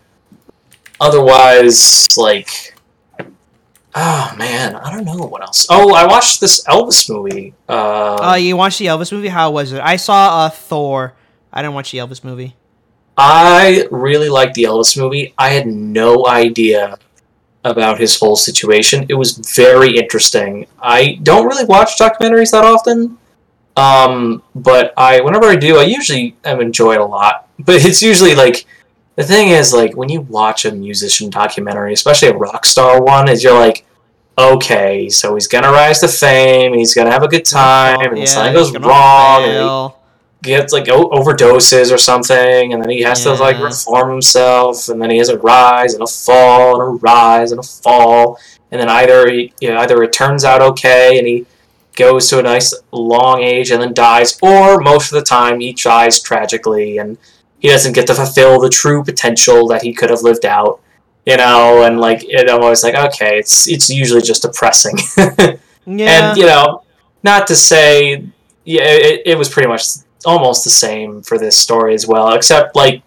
S2: otherwise, like, oh man, I don't know what else. Oh, I watched this Elvis movie. Uh,
S1: Oh, you watched the Elvis movie? How was it? I saw uh, Thor. I didn't watch the Elvis movie.
S2: I really liked the Elvis movie. I had no idea about his whole situation. It was very interesting. I don't really watch documentaries that often, um, but I whenever I do, I usually am enjoy it a lot. But it's usually like the thing is like when you watch a musician documentary, especially a rock star one, is you're like, okay, so he's gonna rise to fame, he's gonna have a good time, and
S1: Yeah,
S2: something goes wrong, and he
S1: fail.
S2: Gets like o- overdoses or something, and then he has to like reform himself, and then he has a rise and a fall and a rise and a fall, and then either he, you know, either it turns out okay and he goes to a nice long age and then dies, or most of the time he dies tragically and he doesn't get to fulfill the true potential that he could have lived out. You know, and like it, I'm always like, okay, it's it's usually just depressing.
S1: Yeah.
S2: And you know, not to say, yeah, it, it was pretty much almost the same for this story as well, except like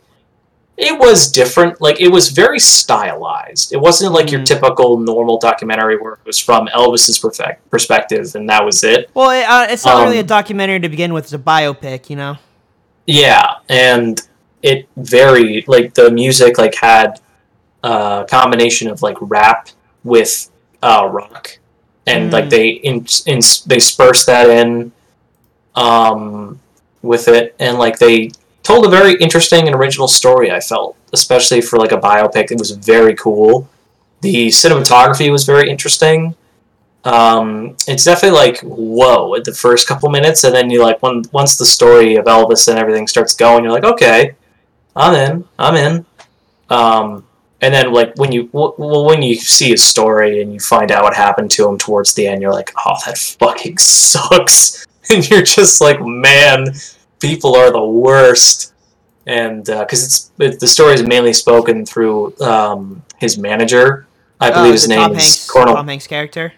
S2: it was different. Like it was very stylized. It wasn't like your
S1: Mhm.
S2: typical normal documentary where it was from Elvis's perfect perspective and that was it.
S1: well, it, uh, it's not really a
S2: um,
S1: documentary to begin with. It's a biopic, you know.
S2: Yeah, and it varied. Like the music, like had a combination of like rap with uh, rock, and
S1: Mm.
S2: like they in, in they dispersed that in, um, with it, and like they told a very interesting and original story. I felt, especially for like a biopic, it was very cool. The cinematography was very interesting. Um, it's definitely like whoa at the first couple minutes, and then you like when once the story of Elvis and everything starts going, you're like, okay, I'm in, I'm in. Um, and then like when you well when you see his story and you find out what happened to him towards the end, you're like, oh, that fucking sucks, and you're just like, man, people are the worst. And because uh, it's it, the story is mainly spoken through um, his manager, I
S1: Oh,
S2: believe
S1: is
S2: his name
S1: Tom
S2: is
S1: Hanks,
S2: Colonel.
S1: Tom Hanks character.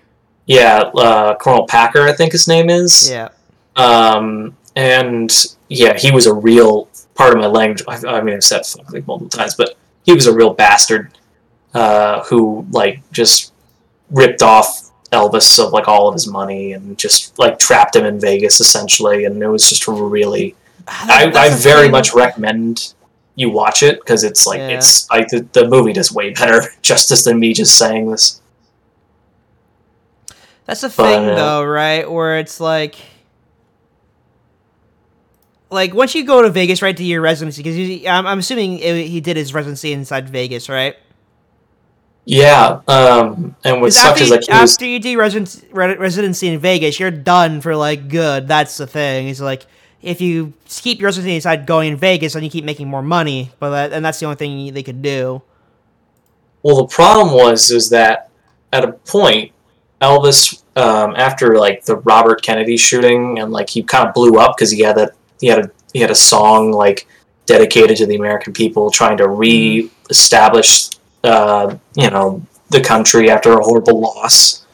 S2: Yeah, uh, Colonel Parker, I think his name is.
S1: Yeah.
S2: Um, and yeah, he was a real part of my language. I, I mean, I've said fuck like multiple times, but he was a real bastard uh, who like just ripped off Elvis of like all of his money and just like trapped him in Vegas essentially. And it was just really, I, I very
S1: thing.
S2: much recommend you watch it because it's like
S1: Yeah.
S2: it's like the, the movie does way better justice than me just saying this.
S1: That's the thing,
S2: But, uh,
S1: though, right? Where it's like, like once you go to Vegas, right, to your residency, because I'm, I'm assuming it, he did his residency inside Vegas, right?
S2: Yeah, um, and what
S1: 'Cause
S2: sucks
S1: after,
S2: is
S1: you,
S2: like
S1: after you do residency, residency in Vegas, you're done for like good. That's the thing. It's like if you keep your residency inside going in Vegas, then you keep making more money. But that, and that's the only thing they could do.
S2: Well, the problem was is that at a point, Elvis, um, after like the Robert Kennedy shooting, and like he kind of blew up because he had a he had a he had a song like dedicated to the American people, trying to re-establish, uh, you know, the country after a horrible loss.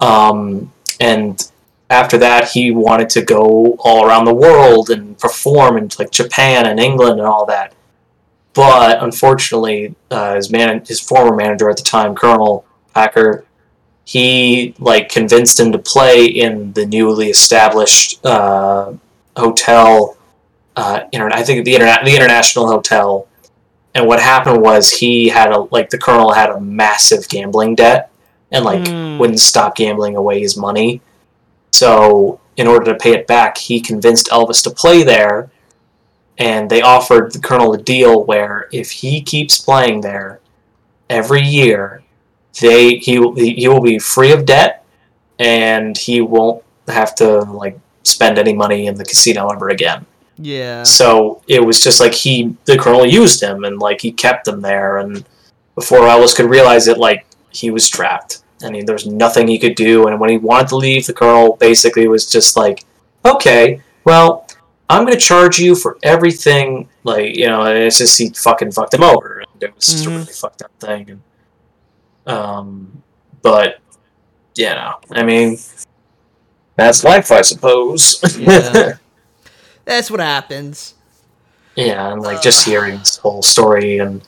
S2: Um, and after that, he wanted to go all around the world and perform in like Japan and England and all that but unfortunately, uh, his man, his former manager at the time, Colonel Parker, he like convinced him to play in the newly established uh, hotel. Uh, inter- I think the interna- the international hotel. And what happened was he had a like the colonel had a massive gambling debt and like
S1: Hmm.
S2: wouldn't stop gambling away his money. So in order to pay it back, he convinced Elvis to play there and they offered the colonel a deal where if he keeps playing there every year, they he will- he will be free of debt, and he won't have to like spend any money in the casino ever again.
S1: Yeah.
S2: So it was just like he the colonel used him and like he kept him there, and before Elvis could realize it, like he was trapped. I mean, there was nothing he could do, and when he wanted to leave, the colonel basically was just like, "Okay, well, I'm going to charge you for everything." Like, you know, and it's just he fucking fucked him over, and it was just a
S1: Mhm.
S2: really fucked up thing. And, um, but you know, I mean, that's life, I suppose.
S1: Yeah. That's what happens.
S2: Yeah, and like just hearing this whole story and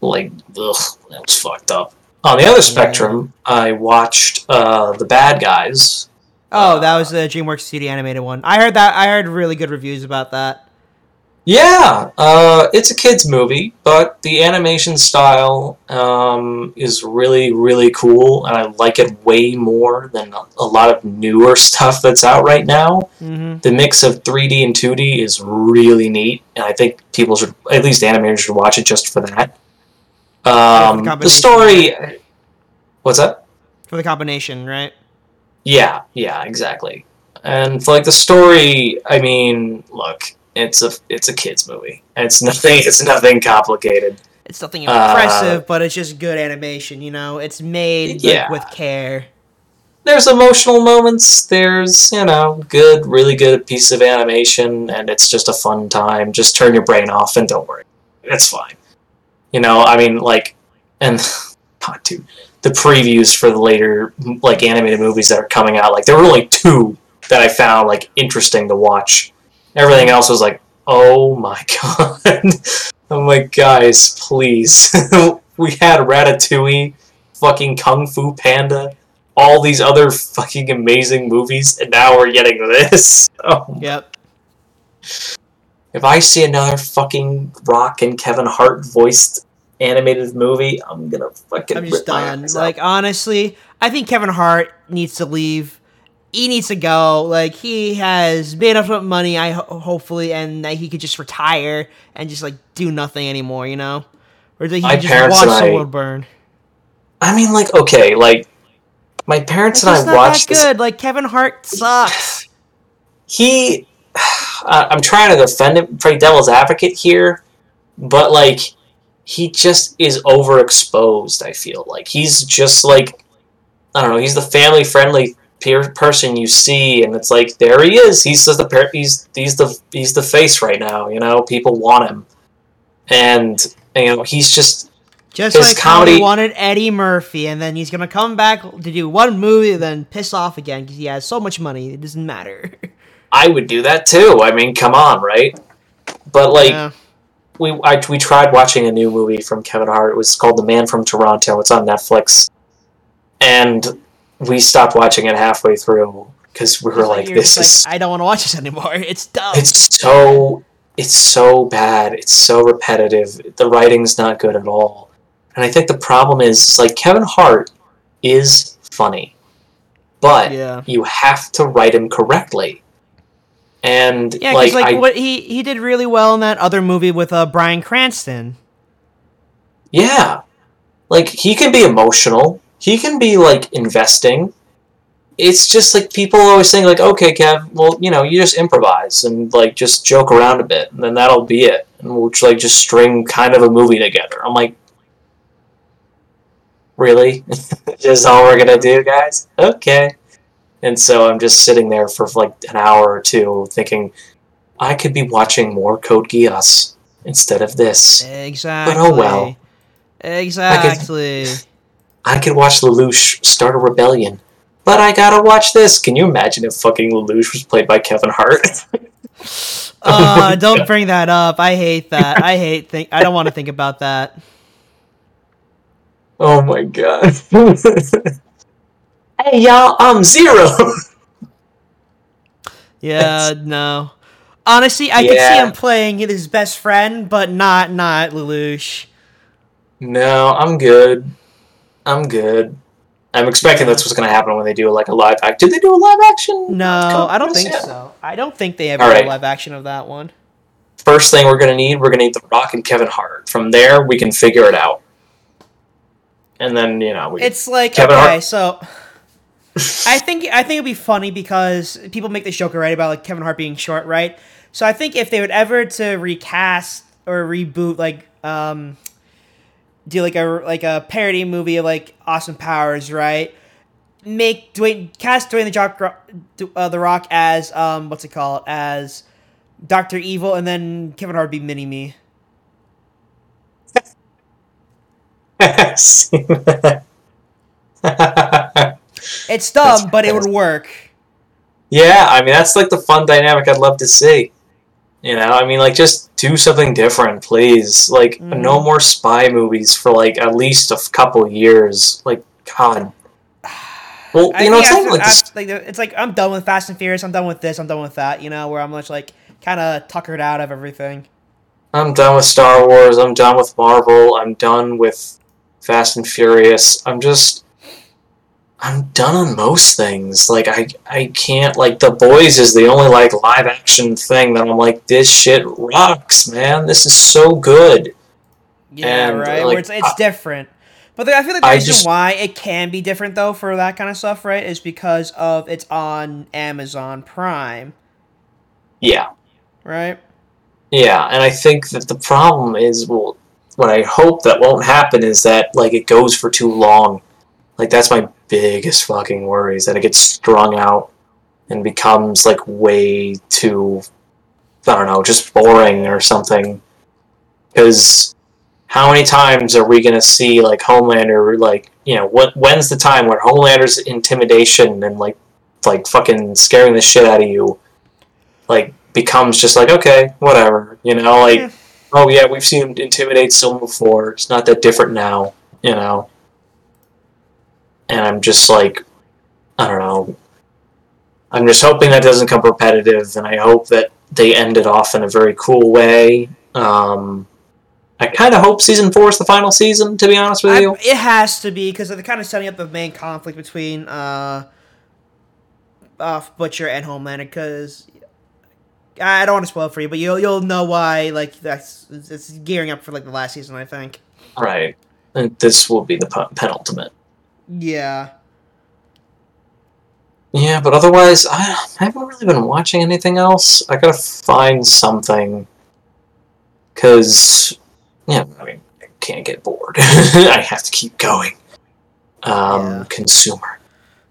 S2: like, ugh, that was fucked up. On the other spectrum, I watched uh, the Bad Guys.
S1: Oh, that was the DreamWorks Studio animated one. I heard that. I heard really good reviews about that.
S2: Yeah, uh, it's a kids movie, but the animation style um, is really, really cool, and I like it way more than a, lot of newer stuff that's out right now.
S1: hmm
S2: The mix of 3D and 2D is really neat, and I think people should, at least animators, should watch it just for that. Um, the
S1: combination.
S2: story. What's that?
S1: For the combination, right?
S2: Yeah, yeah, exactly. And for like the story, I mean, look, it's a it's a kids movie. It's nothing. It's nothing complicated.
S1: It's nothing
S2: Uh,
S1: impressive, but it's just good animation. You know, it's made like,
S2: Yeah.
S1: with care.
S2: There's emotional moments. There's you know good, really good piece of animation, and it's just a fun time. Just turn your brain off and don't worry. It's fine. You know, I mean, like, and God, dude, the previews for the later like animated movies that are coming out, like there were only two that I found like interesting to watch. Everything else was like, oh my god. I'm like, guys, please. we had Ratatouille, fucking Kung Fu Panda, all these other fucking amazing movies, and now we're getting this. Oh,
S1: Yep.
S2: if I see another fucking Rock and Kevin Hart voiced animated movie, I'm gonna fucking
S1: I'm
S2: rip
S1: just done. Like honestly, I think Kevin Hart needs to leave he needs to go. Like he has made enough money, I ho- hopefully, and that he could just retire and just like do nothing anymore. You know, or that he could just watch the world burn.
S2: I mean, like, okay, like my parents and I watched
S1: that
S2: this.
S1: good. Like Kevin Hart sucks.
S2: He, I- I'm trying to defend him, play devil's advocate here, but like, he just is overexposed. I feel like he's just like, I don't know. He's the family friendly peer person you see, and it's like there he is. He's the he's he's the he's the face right now. You know, people want him, and you know he's just
S1: Just
S2: His
S1: like how he
S2: comedy-
S1: wanted Eddie Murphy, and then he's gonna come back to do one movie, and then piss off again because he has so much money. It doesn't matter.
S2: I would do that too. I mean, come on, right? But like.
S1: Yeah.
S2: we I, we tried watching a new movie from Kevin Hart. It was called The Man from Toronto. It's on Netflix, and we stopped watching it halfway through because we were
S1: It's
S2: like, "This is
S1: like, I don't want to watch this anymore. It's dumb.
S2: it's so it's so bad. It's so repetitive. The writing's not good at all." And I think the problem is like Kevin Hart is funny, but
S1: yeah.
S2: you have to write him correctly. And
S1: Yeah,
S2: like,
S1: because like,
S2: I,
S1: what he he did really well in that other movie with uh Bryan Cranston.
S2: Yeah. Like he can be emotional. He can be like investing. It's just like people always saying like, okay, Kev, well, you know, you just improvise and like just joke around a bit, and then that'll be it, and we'll just, like just string kind of a movie together. I'm like, really? just all we're gonna do, guys? Okay. And so I'm just sitting there for like an hour or two, thinking, I could be watching more Code Geass instead of this.
S1: Exactly.
S2: But oh well.
S1: Exactly.
S2: I could watch Lelouch start a rebellion, but I gotta watch this. Can you imagine if fucking Lelouch was played by Kevin Hart?
S1: uh, don't bring that up. I hate that. I hate think. I don't want to think about that.
S2: oh my god. hey y'all, I'm Zero.
S1: Yeah, no. Honestly, I could see him playing his best friend, but not not Lelouch.
S2: no, I'm good. I'm good. I'm expecting that's what's gonna happen when they do like a live act. Did they do a live action?
S1: No, I don't think
S2: yeah.
S1: so. I don't think they ever
S2: All
S1: did a live action of that one.
S2: First thing we're gonna need, we're gonna need The Rock and Kevin Hart. From there, we can figure it out. And then you know we.
S1: It's like
S2: Kevin
S1: okay,
S2: Hart-
S1: so I think I think it'd be funny because people make this joke right about like Kevin Hart being short, right? So I think if they would ever to recast or reboot like um do like a like a parody movie of like Austin Powers, right? Make Dwayne cast Dwayne the Jock uh, the Rock as um what's it called as Doctor Evil, and then Kevin Hart be Mini Me. It's dumb, but it would work.
S2: Yeah, I mean that's like the fun dynamic I'd love to see. You know, I mean like just do something different, please. Like
S1: Mhm.
S2: no more spy movies for like at least a couple years. Like God. Well,
S1: I
S2: you know,
S1: think
S2: it's like this.
S1: after- like, it's like I'm done with Fast and Furious. I'm done with this. I'm done with that. You know, where I'm much like kind of tuckered out of everything.
S2: I'm done with Star Wars. I'm done with Marvel. I'm done with Fast and Furious. I'm just I'm done on most things. Like I I can't like The Boys is the only like live action thing that I'm like this shit rocks, man. This is so good.
S1: Yeah,
S2: And,
S1: right.
S2: like,
S1: it's it's
S2: I-
S1: different. But the, I feel like the
S2: I
S1: reason
S2: just-
S1: why it can be different though for that kind of stuff, right, is because of it's on Amazon Prime,
S2: Yeah.
S1: right?
S2: Yeah, and I think that the problem is well what I hope that won't happen is that like it goes for too long. Like that's my biggest fucking worries that it gets strung out and becomes like way too I don't know, just boring or something. Cuz how many times are we going to see like Homelander like, you know, what when's the time where Homelander's intimidation and like like fucking scaring the shit out of you like becomes just like okay, whatever, you know, like
S1: Yeah.
S2: oh yeah, we've seen him intimidate someone before. It's not that different now, you know. And I'm just like, I don't know. I'm just hoping that doesn't come repetitive, and I hope that they end it off in a very cool way. Um, I kind of hope season four is the final season, to be honest with
S1: I,
S2: you.
S1: it has to be because they're kind of setting up the main conflict between uh, off Butcher and Homelander because I don't want to spoil it for you, but you'll you'll know why. Like that's it's gearing up for like the last season, I think.
S2: Right. And this will be the penultimate.
S1: Yeah.
S2: Yeah, but otherwise, I, I haven't really been watching anything else. I gotta find something. Because, yeah, I mean, I can't get bored. I have to keep going. Um,
S1: Yeah.
S2: consumer.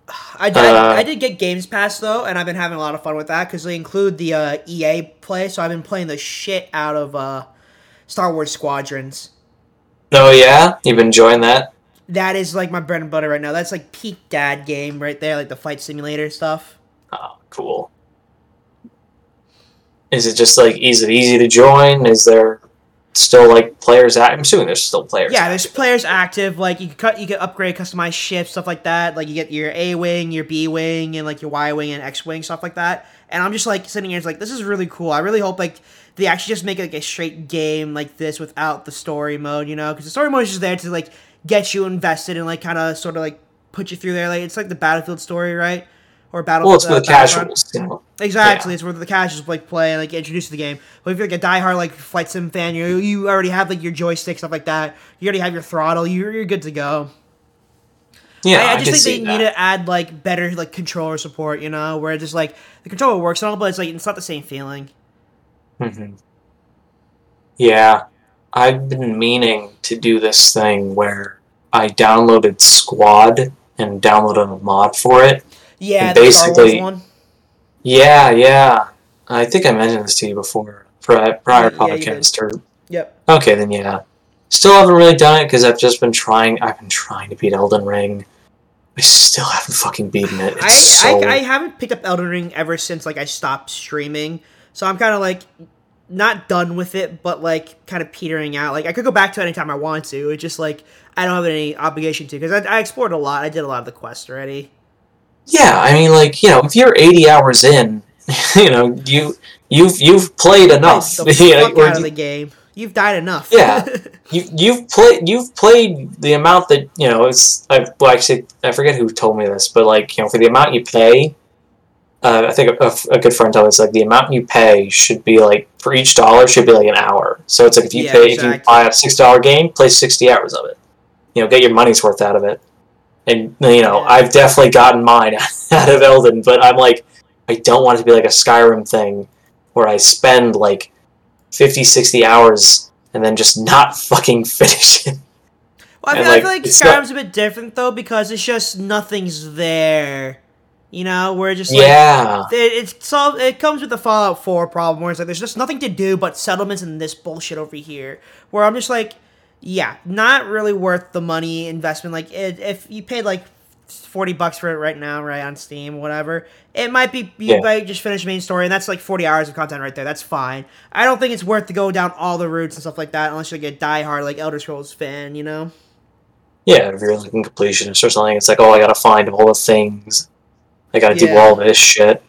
S1: I did,
S2: Uh,
S1: I did get Games Pass though, and I've been having a lot of fun with that because they include the uh, EA play. So I've been playing the shit out of uh, Star Wars Squadrons.
S2: Oh, yeah? You've been enjoying that?
S1: That is like my bread and butter right now. That's like peak dad game right there, like the flight simulator stuff.
S2: Oh, cool. Is it just like, is it easy to join? Is there still like players act? I'm assuming there's still players.
S1: Yeah, there's players active. Like you can cut, you can upgrade, customize ships, stuff like that. Like you get your A wing, your B wing, and like your Y wing and X wing, stuff like that. And I'm just like sitting here, it's like this is really cool. I really hope like they actually just make it like a straight game like this without the story mode, you know? Because the story mode is just there to like get you invested and like kind of sort of like put you through there. Like it's like the Battlefield story, right? Or Battlefield.
S2: Well, it's for the casuals, you know.
S1: Exactly,
S2: Yeah.
S1: it's where the casuals like play and like introduce to the game. But if you're like a diehard like flight sim fan, you you already have like your joystick stuff like that. You already have your throttle. You're you're good to go.
S2: Yeah,
S1: I, I
S2: I
S1: just
S2: can
S1: think they
S2: that.
S1: need to add like better like controller support. You know, where it's just like the controller works and all, but it's like it's not the same feeling.
S2: hmm Yeah, I've been meaning to do this thing where I downloaded Squad and downloaded a mod for it.
S1: Yeah,
S2: And basically-
S1: one.
S2: Yeah, yeah. I think I mentioned this to you before, pri- prior
S1: Yeah,
S2: podcast. Or
S1: Yep.
S2: okay, then yeah. Still haven't really done it because I've just been trying. I've been trying to beat Elden Ring. I still haven't fucking beaten it.
S1: I,
S2: so
S1: I I haven't picked up Elden Ring ever since like I stopped streaming, so I'm kind of like not done with it, but like kind of petering out. Like I could go back to it anytime I want to. It's just like I don't have any obligation to because I, I explored a lot. I did a lot of the quests already.
S2: Yeah, I mean, like you know, if you're 80 hours in, you know, you you've you've played enough.
S1: The
S2: you know,
S1: fuck
S2: or
S1: out of
S2: you-
S1: the game. You've died enough.
S2: Yeah. you you've played you've played the amount that you know it's I well actually I forget who told me this but like you know for the amount you pay uh, I think a, a good friend told me it's like the amount you pay should be like for each dollar should be like an hour so it's like if you
S1: Yeah,
S2: pay if you buy a six dollar game play sixty hours of it you know get your money's worth out of it and you know. I've definitely gotten mine out of Elden but I'm like I don't want it to be like a Skyrim thing where I spend like 50 60 hours and then just not fucking finish it.
S1: Well, I feel, I
S2: like,
S1: feel like
S2: it's not-
S1: Skyrim's a bit different though because it's just nothing's there. You know, where just like
S2: yeah.
S1: it, it's solved. It comes with the Fallout Four problem where it's like there's just nothing to do but settlements and this bullshit over here. Where I'm just like, yeah, not really worth the money investment. Like it, if you paid like forty bucks for it right now, right on Steam, whatever, it might be you
S2: Yeah.
S1: might just finish main story and that's like forty hours of content right there. That's fine. I don't think it's worth to go down all the routes and stuff like that unless you're like a diehard like Elder Scrolls fan. You know.
S2: Yeah, if you're looking completionist or something, it's like, oh, I gotta find all the things. I gotta do all this shit.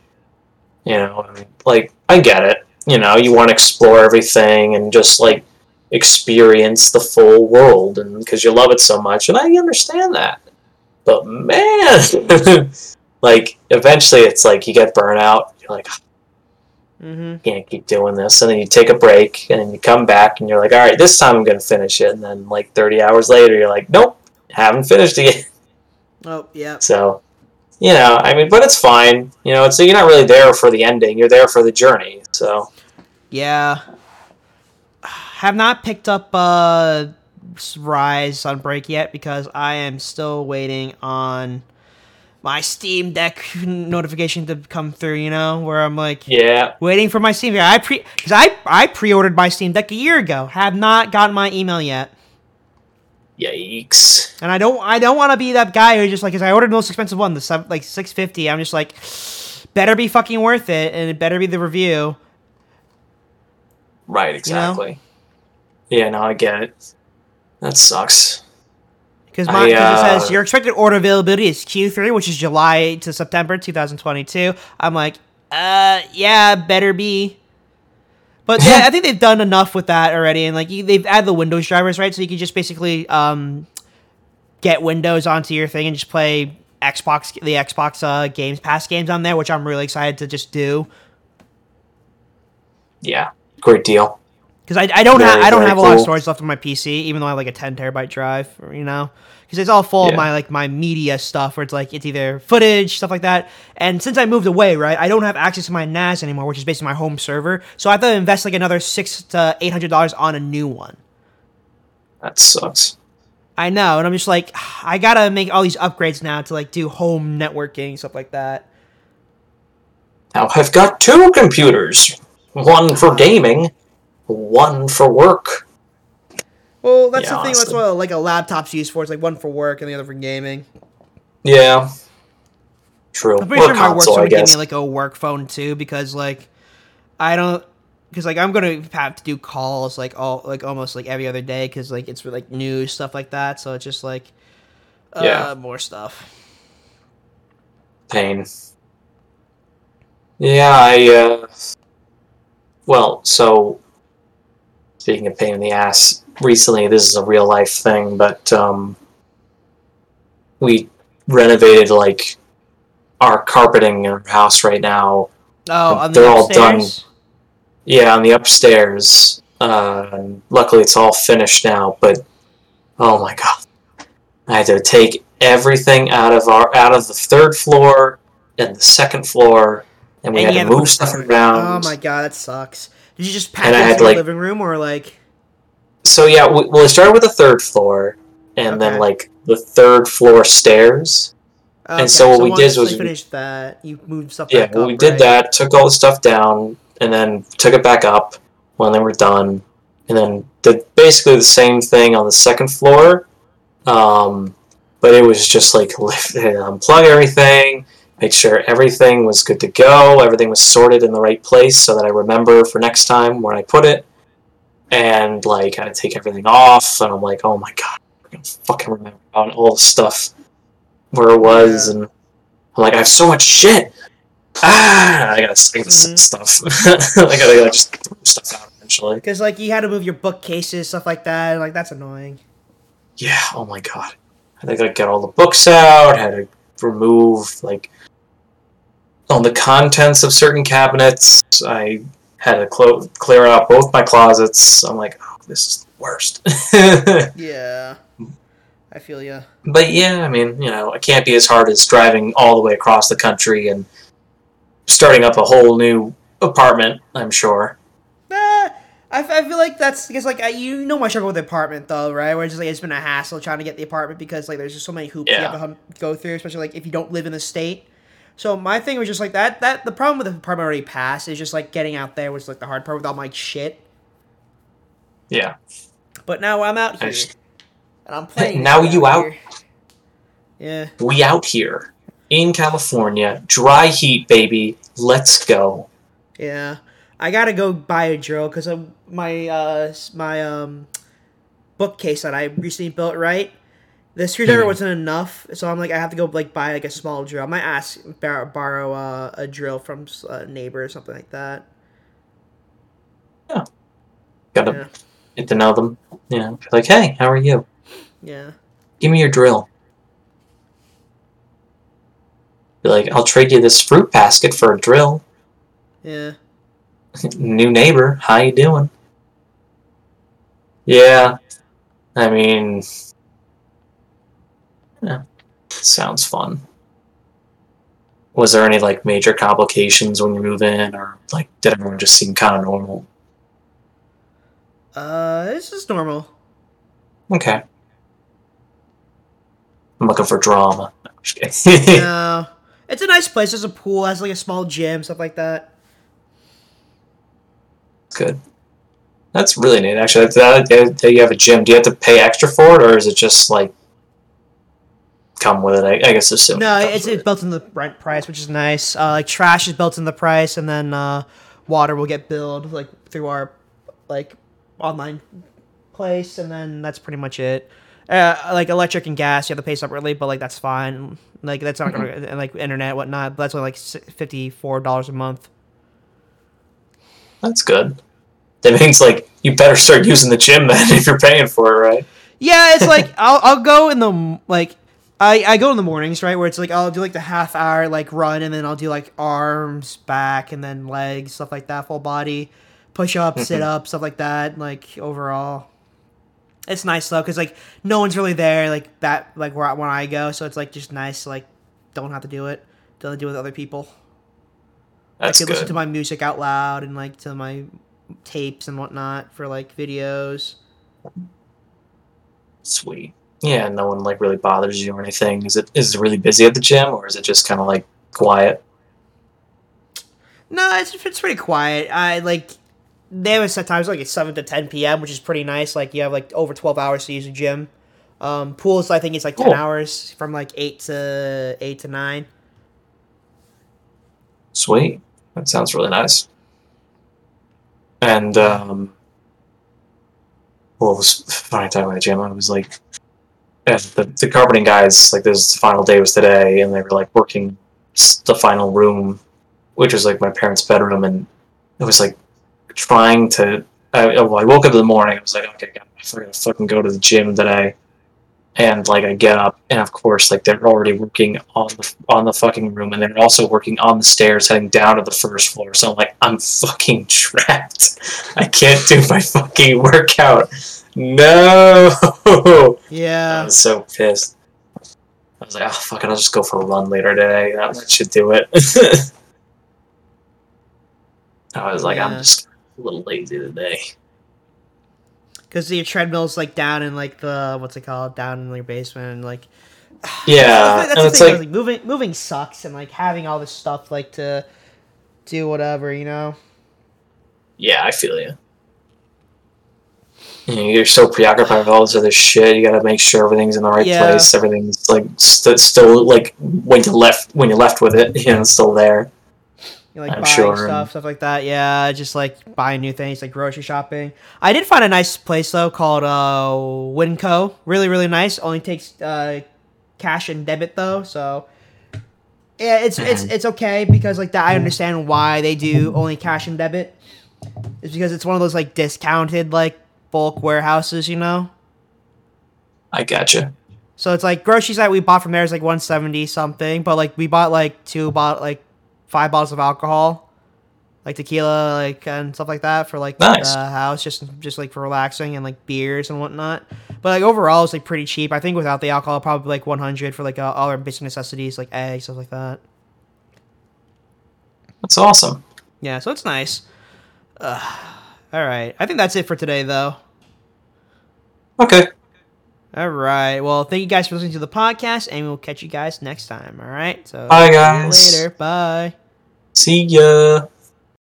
S2: You know, I mean, like, I get it. You know, you want to explore everything and just, like, experience the full world and because you love it so much, and I understand that. But man, like, eventually it's like you get burnout. You're like,
S1: Mm-hmm.
S2: can't keep doing this. And then you take a break and then you come back and you're like, all right, this time I'm going to finish it. And then like 30 hours later, you're like, nope, haven't finished it yet.
S1: Oh yeah.
S2: So, you know, I mean, but it's fine. You know, it's you're not really there for the ending. You're there for the journey. So,
S1: Yeah. Have not picked up uh Rise Break yet because I am still waiting on my Steam Deck notification to come through, you know, where I'm like
S2: yeah.
S1: waiting for my Steam Deck. I pre cuz I I pre-ordered my Steam Deck a year ago. Have not gotten my email yet.
S2: Yikes.
S1: And I don't I don't want to be that guy who just like cuz I ordered the most expensive one, the seven, like 650. I'm just like better be fucking worth it and it better be the review.
S2: Right, exactly. Yeah, no, I get it. That sucks.
S1: Because my cause it
S2: uh,
S1: says your expected order availability is Q3, which is July to September 2022. I'm like, uh, yeah, better be. But yeah, I think they've done enough with that already, and like you, they've added the Windows drivers, right? So you can just basically um, get Windows onto your thing and just play Xbox the Xbox uh, Games Pass games on there, which I'm really excited to just do.
S2: Yeah, great deal.
S1: because I, I don't have
S2: Very,
S1: I don't
S2: very
S1: have a lot of storage left on my PC, even though I have like a 10 terabyte drive, you know, because it's all full of
S2: Yeah.
S1: my like my media stuff where it's like it's either footage stuff like that. And since I moved away, right, I don't have access to my NAS anymore, which is basically my home server. So I have to invest like another six to eight hundred dollars on a new one.
S2: That sucks.
S1: I know, and I'm just like, I gotta make all these upgrades now to like do home networking stuff like that.
S2: Now I've got two computers. One for gaming, one for work.
S1: Well, that's
S2: Yeah,
S1: the thing. That's
S2: honestly.
S1: what like a laptop's used for. It's like one for work and the other for gaming.
S2: Yeah. True.
S1: I'm pretty
S2: or
S1: sure my work's gonna give me like a work phone too, because like I don't, because like I'm gonna have to do calls like all like almost like every other day, because like it's for like news stuff like that. So it's just like uh,
S2: Yeah.
S1: more stuff.
S2: Pain. Yeah, I, uh. Well, so. Speaking of pain in the ass, recently, this is a real life thing, but, um. We renovated, like, our carpeting in our house right now.
S1: Oh, on the
S2: They're all done. Yeah, on the upstairs. Uh, luckily, it's all finished now. But oh my god, I had to take everything out of our out of the third floor and the second floor, and we
S1: And
S2: had
S1: had
S2: to move stuff around.
S1: Oh my god, that sucks. Did you just pack
S2: And I
S1: it into the
S2: like-
S1: living room or like?
S2: So yeah, we, well, it started with the third floor, and
S1: Okay.
S2: then like the third floor stairs.
S1: Okay,
S2: so what we
S1: once
S2: did was we-
S1: finished that. You moved stuff
S2: Yeah, well,
S1: up.
S2: we did
S1: right?
S2: that, took all the stuff down, and then took it back up when they were done, and then did basically the same thing on the second floor. Um, but it was just like lift, and unplug everything, make sure everything was good to go, everything was sorted in the right place, so that I remember for next time where I put it. And like, I had to take everything off, and I'm like, oh my god, I'm gonna fucking remember on all the stuff where it was,
S1: Yeah.
S2: and I'm like, I have so much shit. Ah, I gotta save
S1: Mhm.
S2: stuff. I gotta, I gotta just throw stuff out eventually.
S1: Because like you had to move your bookcases, stuff like that. and, Like that's annoying.
S2: Yeah. Oh my god. I think I get all the books out. Had to remove like all the contents of certain cabinets. I had to clo- clear out both my closets. I'm like, oh, this is the worst.
S1: Yeah, I feel you.
S2: but yeah, I mean, you know, it can't be as hard as driving all the way across the country and starting up a whole new apartment. I'm sure.
S1: Nah, I, I feel like that's because like I, you know my struggle with the apartment though, right? Where it's just like it's been a hassle trying to get the apartment because like there's just so many hoops you have to hum- go through, especially like if you don't live in the state. So my thing was just like that. That the problem with the primary pass is just like getting out there was like the hard part with all my shit.
S2: Yeah.
S1: But now I'm out here
S2: just-
S1: and I'm playing.
S2: Now you out.
S1: here. Yeah.
S2: We out here in California, dry heat, baby. Let's go.
S1: Yeah, I gotta go buy a drill because my uh my um bookcase that I recently built. Right, the screwdriver
S2: Mhm.
S1: wasn't enough, so I'm like I have to go like buy like a small drill. I might ask bar- borrow uh, a drill from a neighbor or something like that.
S2: Yeah, gotta
S1: Yeah,
S2: get to know them. Yeah, like, hey, how are you?
S1: yeah,
S2: Give me your drill. Be like, I'll trade you this fruit basket for a drill.
S1: yeah.
S2: New neighbor, how you doing? Yeah, I mean, yeah, sounds fun. Was there any like major complications when you move in, or like did everyone just seem kind of normal?
S1: Uh, this is normal.
S2: Okay. I'm looking for drama. No, I'm just kidding.
S1: no, it's a nice place. There's a pool, has like a small gym, stuff like that.
S2: Good. That's really neat. Actually, that, that, that you have a gym. Do you have to pay extra for it, or is it just like come with it? I, I guess assume.
S1: No,
S2: it
S1: it's, it's built in the rent price, which is nice. Uh, like trash is built in the price, and then uh, water will get billed like through our like online place, and then that's pretty much it. Uh, like electric and gas, you have to pay separately, but like that's fine. Like that's not gonna and like internet whatnot. But that's only like fifty four dollars a month.
S2: That's good. That means like you better start using the gym then if you're paying for it, right?
S1: Yeah, it's like I'll I'll go in the like I, I go in the mornings, right, where it's like I'll do like the half hour like run, and then I'll do like arms, back, and then legs, stuff like that, full body, push up, mm-hmm. sit up, stuff like that. Like overall, it's nice though, cause like no one's really there, like that, like where I- when I go, so it's like just nice, like don't have to do it, don't have to do it with other people.
S2: That's
S1: I can listen to my music out loud and like to my tapes and whatnot for like videos.
S2: Sweet. Yeah, no one like really bothers you or anything. Is it is it really busy at the gym or is it just kind of like quiet?
S1: No, it's it's pretty quiet. I like they have a set times like it's seven to ten p.m., which is pretty nice. Like you have like over twelve hours to use the gym. Um, pools, I think it's like ten
S2: Cool.
S1: hours from like eight to eight to nine.
S2: Sweet. That sounds really nice. And um, well, it was funny talking about the gym. I was like, and the, the carpeting guys like this final day was today, and they were like working the final room, which was like my parents' bedroom, and it was like trying to. I, I woke up in the morning. I was like, okay, God, I gotta fucking go to the gym today. And like I get up, and of course, like they're already working on the on the fucking room, and they're also working on the stairs heading down to the first floor. So I'm like, I'm fucking trapped. I can't do my fucking workout. No.
S1: Yeah.
S2: I was so pissed. I was like, oh fuck it, I'll just go for a run later today. That should do it. I was like,
S1: Yeah.
S2: I'm just a little lazy today.
S1: because your treadmill's like down in like the what's it called down in your basement and like
S2: Yeah,
S1: that's,
S2: and
S1: the
S2: it's
S1: thing.
S2: like,
S1: like moving moving sucks and like having all this stuff like to do whatever you know.
S2: yeah, I feel you. You know, you're so preoccupied with all this other shit. You gotta make sure everything's in the right
S1: Yeah.
S2: place. Everything's like st- still like when you left when you left with it, you know, it's still there.
S1: You like
S2: I'm
S1: buying
S2: sure,
S1: stuff, stuff like that. Yeah, just like buying new things, like grocery shopping. I did find a nice place though called uh, Winco. Really, really nice. Only takes uh, cash and debit though, so yeah, it's it's
S2: Mhm.
S1: it's okay because like that. I understand why they do only cash and debit. It's because it's one of those like discounted like bulk warehouses, you know.
S2: I gotcha.
S1: So it's like groceries that we bought from there is like one seventy something, but like we bought like two bought like five bottles of alcohol, like tequila, like and stuff like that for like
S2: Nice.
S1: the house, just just like for relaxing and like beers and whatnot. But like overall, it's like pretty cheap. I think without the alcohol, probably like one hundred for like uh, all our basic necessities like eggs, stuff like that.
S2: That's awesome.
S1: Yeah, so it's nice. Uh, all right, I think that's it for today though.
S2: Okay.
S1: All right. Well, thank you guys for listening to the podcast, and we'll catch you guys next time. All right. So
S2: Bye,
S1: see you
S2: guys.
S1: later. Bye.
S2: See ya.